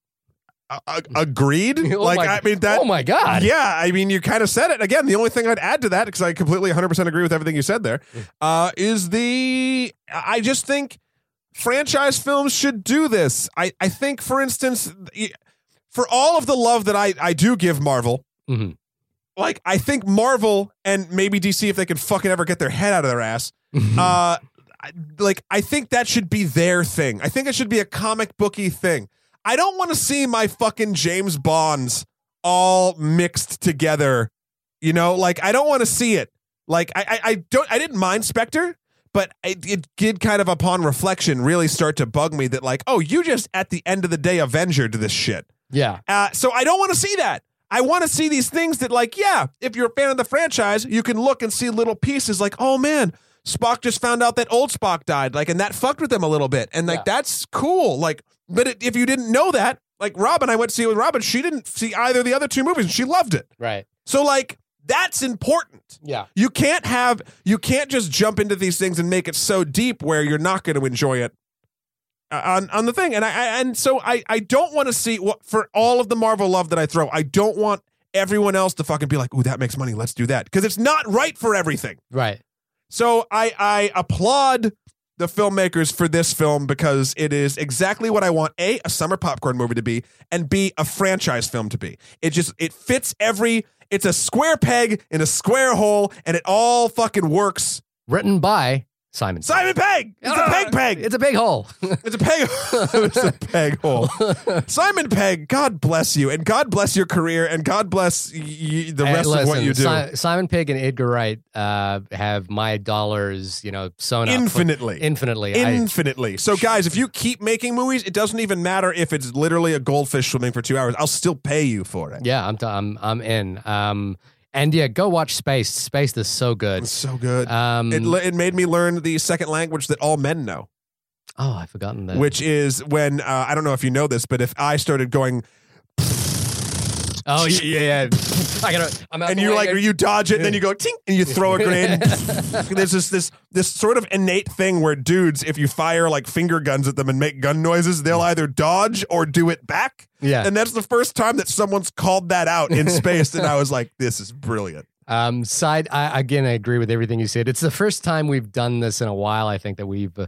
Uh, agreed. Oh like my- I mean that. oh my God. Yeah, I mean you kind of said it again. The only thing I'd add to that because I completely 100 percent agree with everything you said there, uh, is the I just think franchise films should do this. I I think for instance, for all of the love that I I do give Marvel, Mhm. like I think Marvel and maybe DC if they can fucking ever get their head out of their ass uh like I think that should be their thing. I think it should be a comic booky thing. I don't want to see my fucking James Bonds all mixed together. You know, like I don't want to see it. Like I, I, I don't I didn't mind Spectre, but it, it did kind of upon reflection really start to bug me that like, oh, you just at the end of the day Avenger to this shit. yeah. Uh, so I don't want to see that. I want to see these things that, like, yeah, if you're a fan of the franchise, you can look and see little pieces like, oh man, Spock just found out that old Spock died, like, and that fucked with him a little bit, and like Yeah. that's cool. Like, but it, if you didn't know that, like Robin, I went to see it with Robin, she didn't see either of the other two movies, and she loved it. Right. So like, that's important. Yeah. You can't have, you can't just jump into these things and make it so deep where you're not going to enjoy it uh, on on the thing. And I, I and so I I don't want to see what for all of the Marvel love that I throw. I don't want everyone else to fucking be like, "Ooh, that makes money. Let's do that," because it's not right for everything. Right. So I I applaud the filmmakers for this film because it is exactly what I want a a summer popcorn movie to be and b a franchise film to be. It just it fits every it's a square peg in a square hole and it all fucking works. Written by Simon. Simon Pegg. It's a Ah, peg peg. It's a big hole. It's a peg. Hole. It's a peg hole. Simon Pegg, God bless you, and God bless your career, and God bless y- the rest of what you do. Si- Simon Pegg and Edgar Wright uh, have my dollars, you know, sewn up for- Infinitely. infinitely. I- Infinitely. So, guys, if you keep making movies, it doesn't even matter if it's literally a goldfish swimming for two hours. I'll still pay you for it. yeah, I'm, t- I'm, I'm in. Um, And yeah, go watch Spaced. Spaced is so good. It's so good. Um, it, it made me learn the second language that all men know, oh, I've forgotten that. which is when uh, I don't know if you know this, but if I started going oh yeah, yeah. yeah. I gotta. I'm out and the you way. like you dodge it, and then you go tink, and you throw a grenade. There's this this this sort of innate thing where dudes, if you fire like finger guns at them and make gun noises, they'll either dodge or do it back. Yeah. and that's the first time that someone's called that out in Spaced, and I was like, this is brilliant. Um, side I, again, I agree with everything you said. It's the first time we've done this in a while. I think that we've, uh,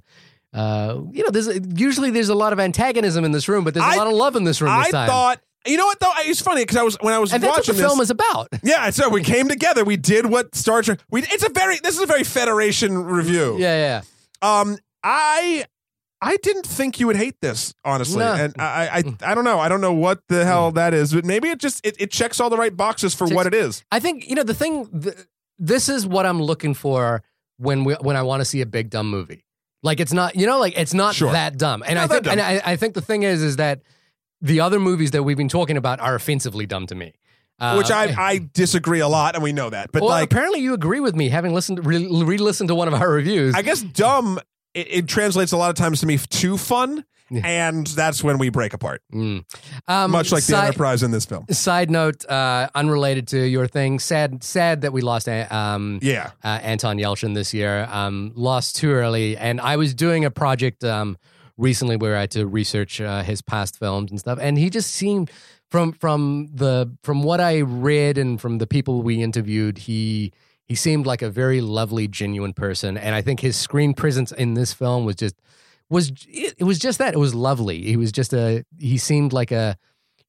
uh, you know, there's usually there's a lot of antagonism in this room, but there's a I- lot of love in this room this I time. thought. You know what though? It's funny because I was when I was and that's what watching this, film is about. yeah, so we came together. We did what Star Trek. We it's a very this is a very Federation review. Yeah, yeah. Um, I I didn't think you would hate this, honestly, No. and I, I I don't know. I don't know what the hell that is, but maybe it just it, it checks all the right boxes for what it is. I think you know the thing. th this is what I'm looking for when we when I want to see a big dumb movie. Like it's not, you know, like it's not Sure. that dumb. And Not I think, and. I, I think the thing is, is that the other movies that we've been talking about are offensively dumb to me. Uh, Which I I disagree a lot, and we know that. But well, like, apparently you agree with me, having listened, re- re-listened to one of our reviews. I guess dumb it, it translates a lot of times to me to fun, and that's when we break apart. Mm. Um, Much like the Enterprise in this film. Side note, uh, unrelated to your thing. Sad, sad that we lost uh, um, Yeah, uh, Anton Yelchin this year. Um, lost too early, and I was doing a project um, recently where I had to research uh, his past films and stuff, and he just seemed from from the from what I read and from the people we interviewed, he he seemed like a very lovely, genuine person, and I think his screen presence in this film was just was it, it was just that it was lovely. He was just a he seemed like a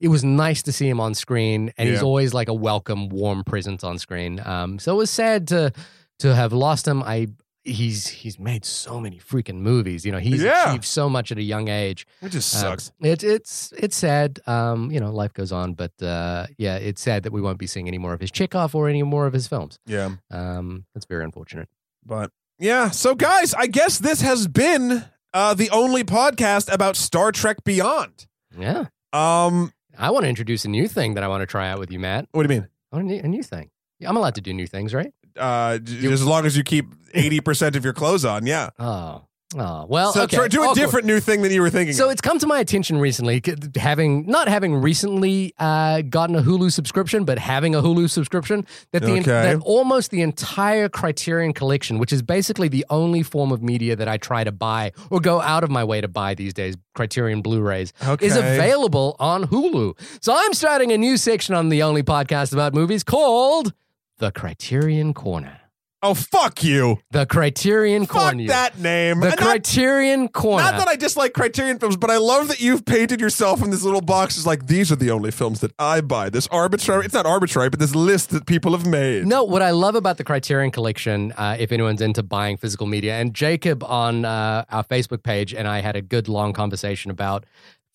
it was nice to see him on screen, and he's always like a welcome, warm presence on screen. Um, so it was sad to to have lost him. I he's he's made so many freaking movies. You know, he's Yeah. achieved so much at a young age. it just Um, sucks. It, it's it's sad. Um, you know, life goes on, but uh, yeah, it's sad that we won't be seeing any more of his Chekov or any more of his films. Yeah, Um, that's very unfortunate. but yeah. So guys, I guess this has been uh, the only podcast about Star Trek Beyond. Yeah, Um, I want to introduce a new thing that I want to try out with you, Matt. what do you mean? I want a new, a new thing. I'm allowed to do new things, right? Uh, as long as you keep eighty percent of your clothes on, yeah. Oh, oh, well, so okay. try, do a Awkward. different new thing than you were thinking. So of. it's come to my attention recently, having not having recently uh, gotten a Hulu subscription, but having a Hulu subscription, that the Okay. that almost the entire Criterion collection, which is basically the only form of media that I try to buy or go out of my way to buy these days, Criterion Blu-rays, Okay. is available on Hulu. So I'm starting a new section on the only podcast about movies called the Criterion Corner. oh fuck you! The Criterion Fuck Corner. that name. The And not- Criterion Corner. Not that I dislike Criterion films, but I love that you've painted yourself in this little box. It's like these are the only films that I buy. This arbitrary. It's not arbitrary, but this list that people have made. No, what I love about the Criterion Collection, uh, if anyone's into buying physical media, and Jacob on uh, our Facebook page and I had a good long conversation about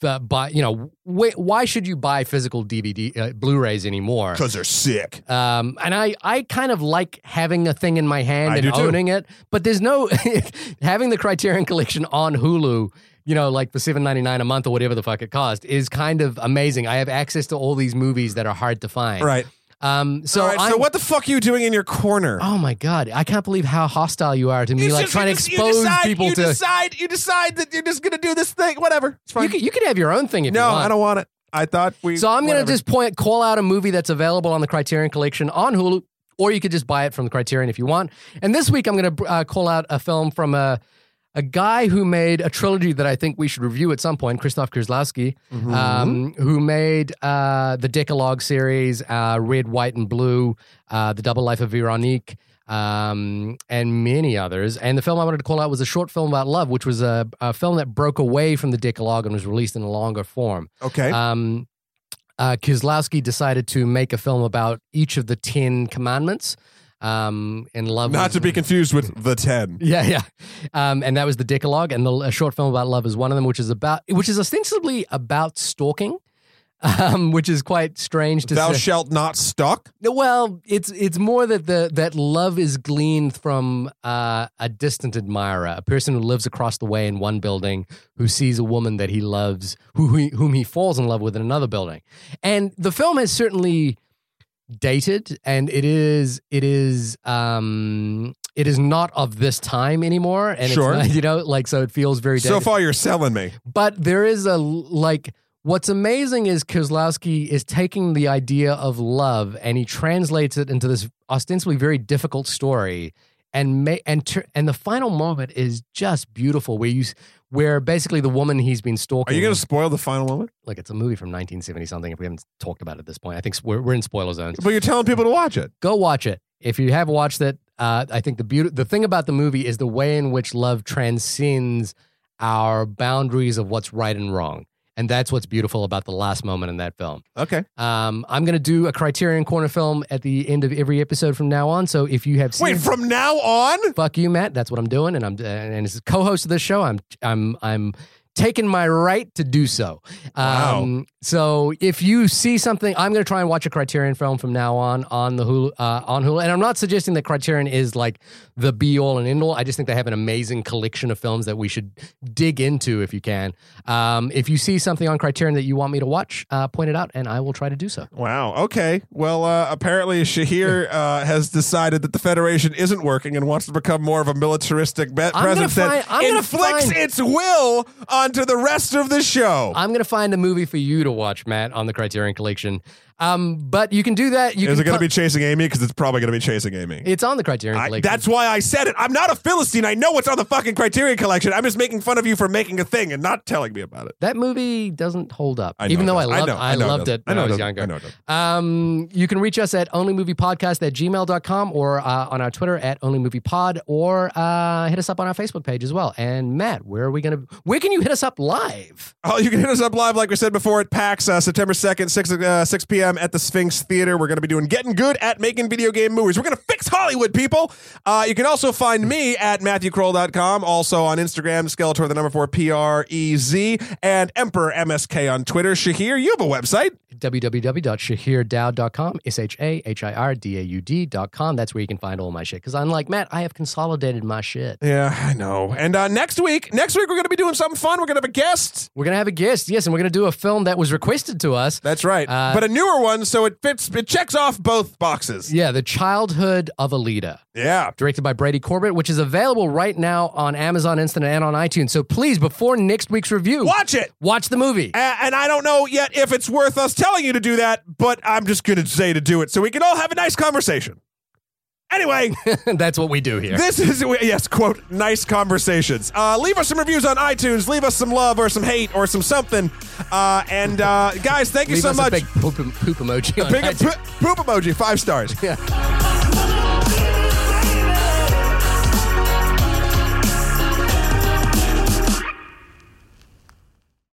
the, buy, you know, wh- why should you buy physical DVD, uh, Blu-rays anymore? because they're sick. Um, and I, I kind of like having a thing in my hand I and too. owning it, but there's no having the Criterion Collection on Hulu. You know, like for seven ninety nine a month or whatever the fuck it cost is kind of amazing. I have access to all these movies that are hard to find. Right. Um. So right, so what the fuck are you doing in your corner? Oh my god! I can't believe how hostile you are to me, You like just- trying to you just- you expose decide- people you to. decide. You decide that you're just gonna do this thing. Whatever. It's fine. you, could, you could have your own thing if no, you want. No, I don't want it. I thought we. So I'm gonna just point call out a movie that's available on the Criterion Collection on Hulu, or you could just buy it from the Criterion if you want. And this week I'm gonna uh, call out a film from a a guy who made a trilogy that I think we should review at some point, Christoph Kieslowski, Mm-hmm. um, who made uh, the Decalogue series, uh, Red, White, and Blue, uh, The Double Life of Veronique, um, and many others. And the film I wanted to call out was a short film about love, which was a, a film that broke away from the Decalogue and was released in a longer form. Okay. Um, uh, Kieslowski decided to make a film about each of the Ten Commandments. Um, in love, Not was- to be confused with the ten. yeah, yeah, um, and that was the Decalogue, and the a short film about love is one of them, which is about, which is ostensibly about stalking, um, which is quite strange to say Thou say. shalt not stalk. Well, it's it's more that the that love is gleaned from uh, a distant admirer, a person who lives across the way in one building, who sees a woman that he loves, who, who whom he falls in love with in another building, and the film has certainly dated and it is it is um it is not of this time anymore and Sure. it's not, you know like so it feels very dated So far, you're selling me. but there is a like what's amazing is Kozlowski is taking the idea of love and he translates it into this ostensibly very difficult story and ma- and tur- and the final moment is just beautiful where you where basically the woman he's been stalking. Are you going to spoil the final moment? like it's a movie from 1970 something if we haven't talked about it at this point I think we're, we're in spoiler zones But you're telling people to watch it. go watch it. If you have watched it, uh, I think the beauty, the thing about the movie is the way in which love transcends our boundaries of what's right and wrong, and that's what's beautiful about the last moment in that film. Okay. Um, I'm going to do a Criterion Corner film at the end of every episode from now on. So if you have seen, Wait, from now on? fuck you, Matt. That's what I'm doing, and I'm and as a co-host of this show, I'm I'm I'm taking my right to do so. Um, So if you see something, I'm going to try and watch a Criterion film from now on on the Hulu uh, on Hulu, and I'm not suggesting that Criterion is like the be all and end all. I just think they have an amazing collection of films that we should dig into if you can. Um, if you see something on Criterion that you want me to watch, uh, point it out, and I will try to do so. Wow. Okay. Well, uh, apparently Shahir uh, has decided that the Federation isn't working and wants to become more of a militaristic be- presence that find- I'm inflicts find- its will onto the rest of the show. I'm going to find a movie for you to watch, Matt, on the Criterion Collection. Um, but you can do that. You Is can it going to be chasing Amy? Because it's probably going to be chasing Amy. It's on the Criterion I, Collection. that's why I said it. I'm not a Philistine. I know what's on the fucking Criterion Collection. I'm just making fun of you for making a thing and not telling me about it. that movie doesn't hold up, I know even it though I doesn't. loved, know, I, know loved doesn't. it when I, I, know was doesn't. younger. I know it doesn't. Um, you can reach us at onlymoviepodcast at gmail.com or uh, on our Twitter at onlymoviepod or uh, hit us up on our Facebook page as well. And Matt, where are we going to, where can you hit us up live? Oh, you can hit us up live, like we said before, at PAX, uh, September 2nd, 6, uh, 6 p.m. at the Sphinx Theater. We're going to be doing Getting Good at Making Video Game Movies. We're going to fix Hollywood, people. Uh, you can also find me at MatthewKroll.com, also on Instagram, Skeletor, the number four, P R E Z, and Emperor MSK on Twitter. Shahir, you have a website. www.shahirdaud.com, S H A H I R D A U D.com. That's where you can find all my shit. Because unlike Matt, I have consolidated my shit. Yeah, I know. And uh, next week, next week, we're going to be doing something fun. We're going to have a guest. We're going to have a guest, yes, and we're going to do a film that was requested to us. That's right. Uh, but a newer one, so it fits, it checks off both boxes. Yeah, The Childhood of a Leader. Yeah. directed by Brady Corbet, which is available right now on Amazon Instant and on iTunes. So please, before next week's review, Watch it. watch the movie. A- and I don't know yet if it's worth us telling you to do that, but I'm just going to say to do it so we can all have a nice conversation. Anyway, That's what we do here. this is, yes, quote, nice conversations. Uh, leave us some reviews on iTunes. Leave us some love or some hate or some something. Uh, and uh, guys, thank you Leave so much. a big poop, poop emoji on Big poop emoji, five stars. Yeah.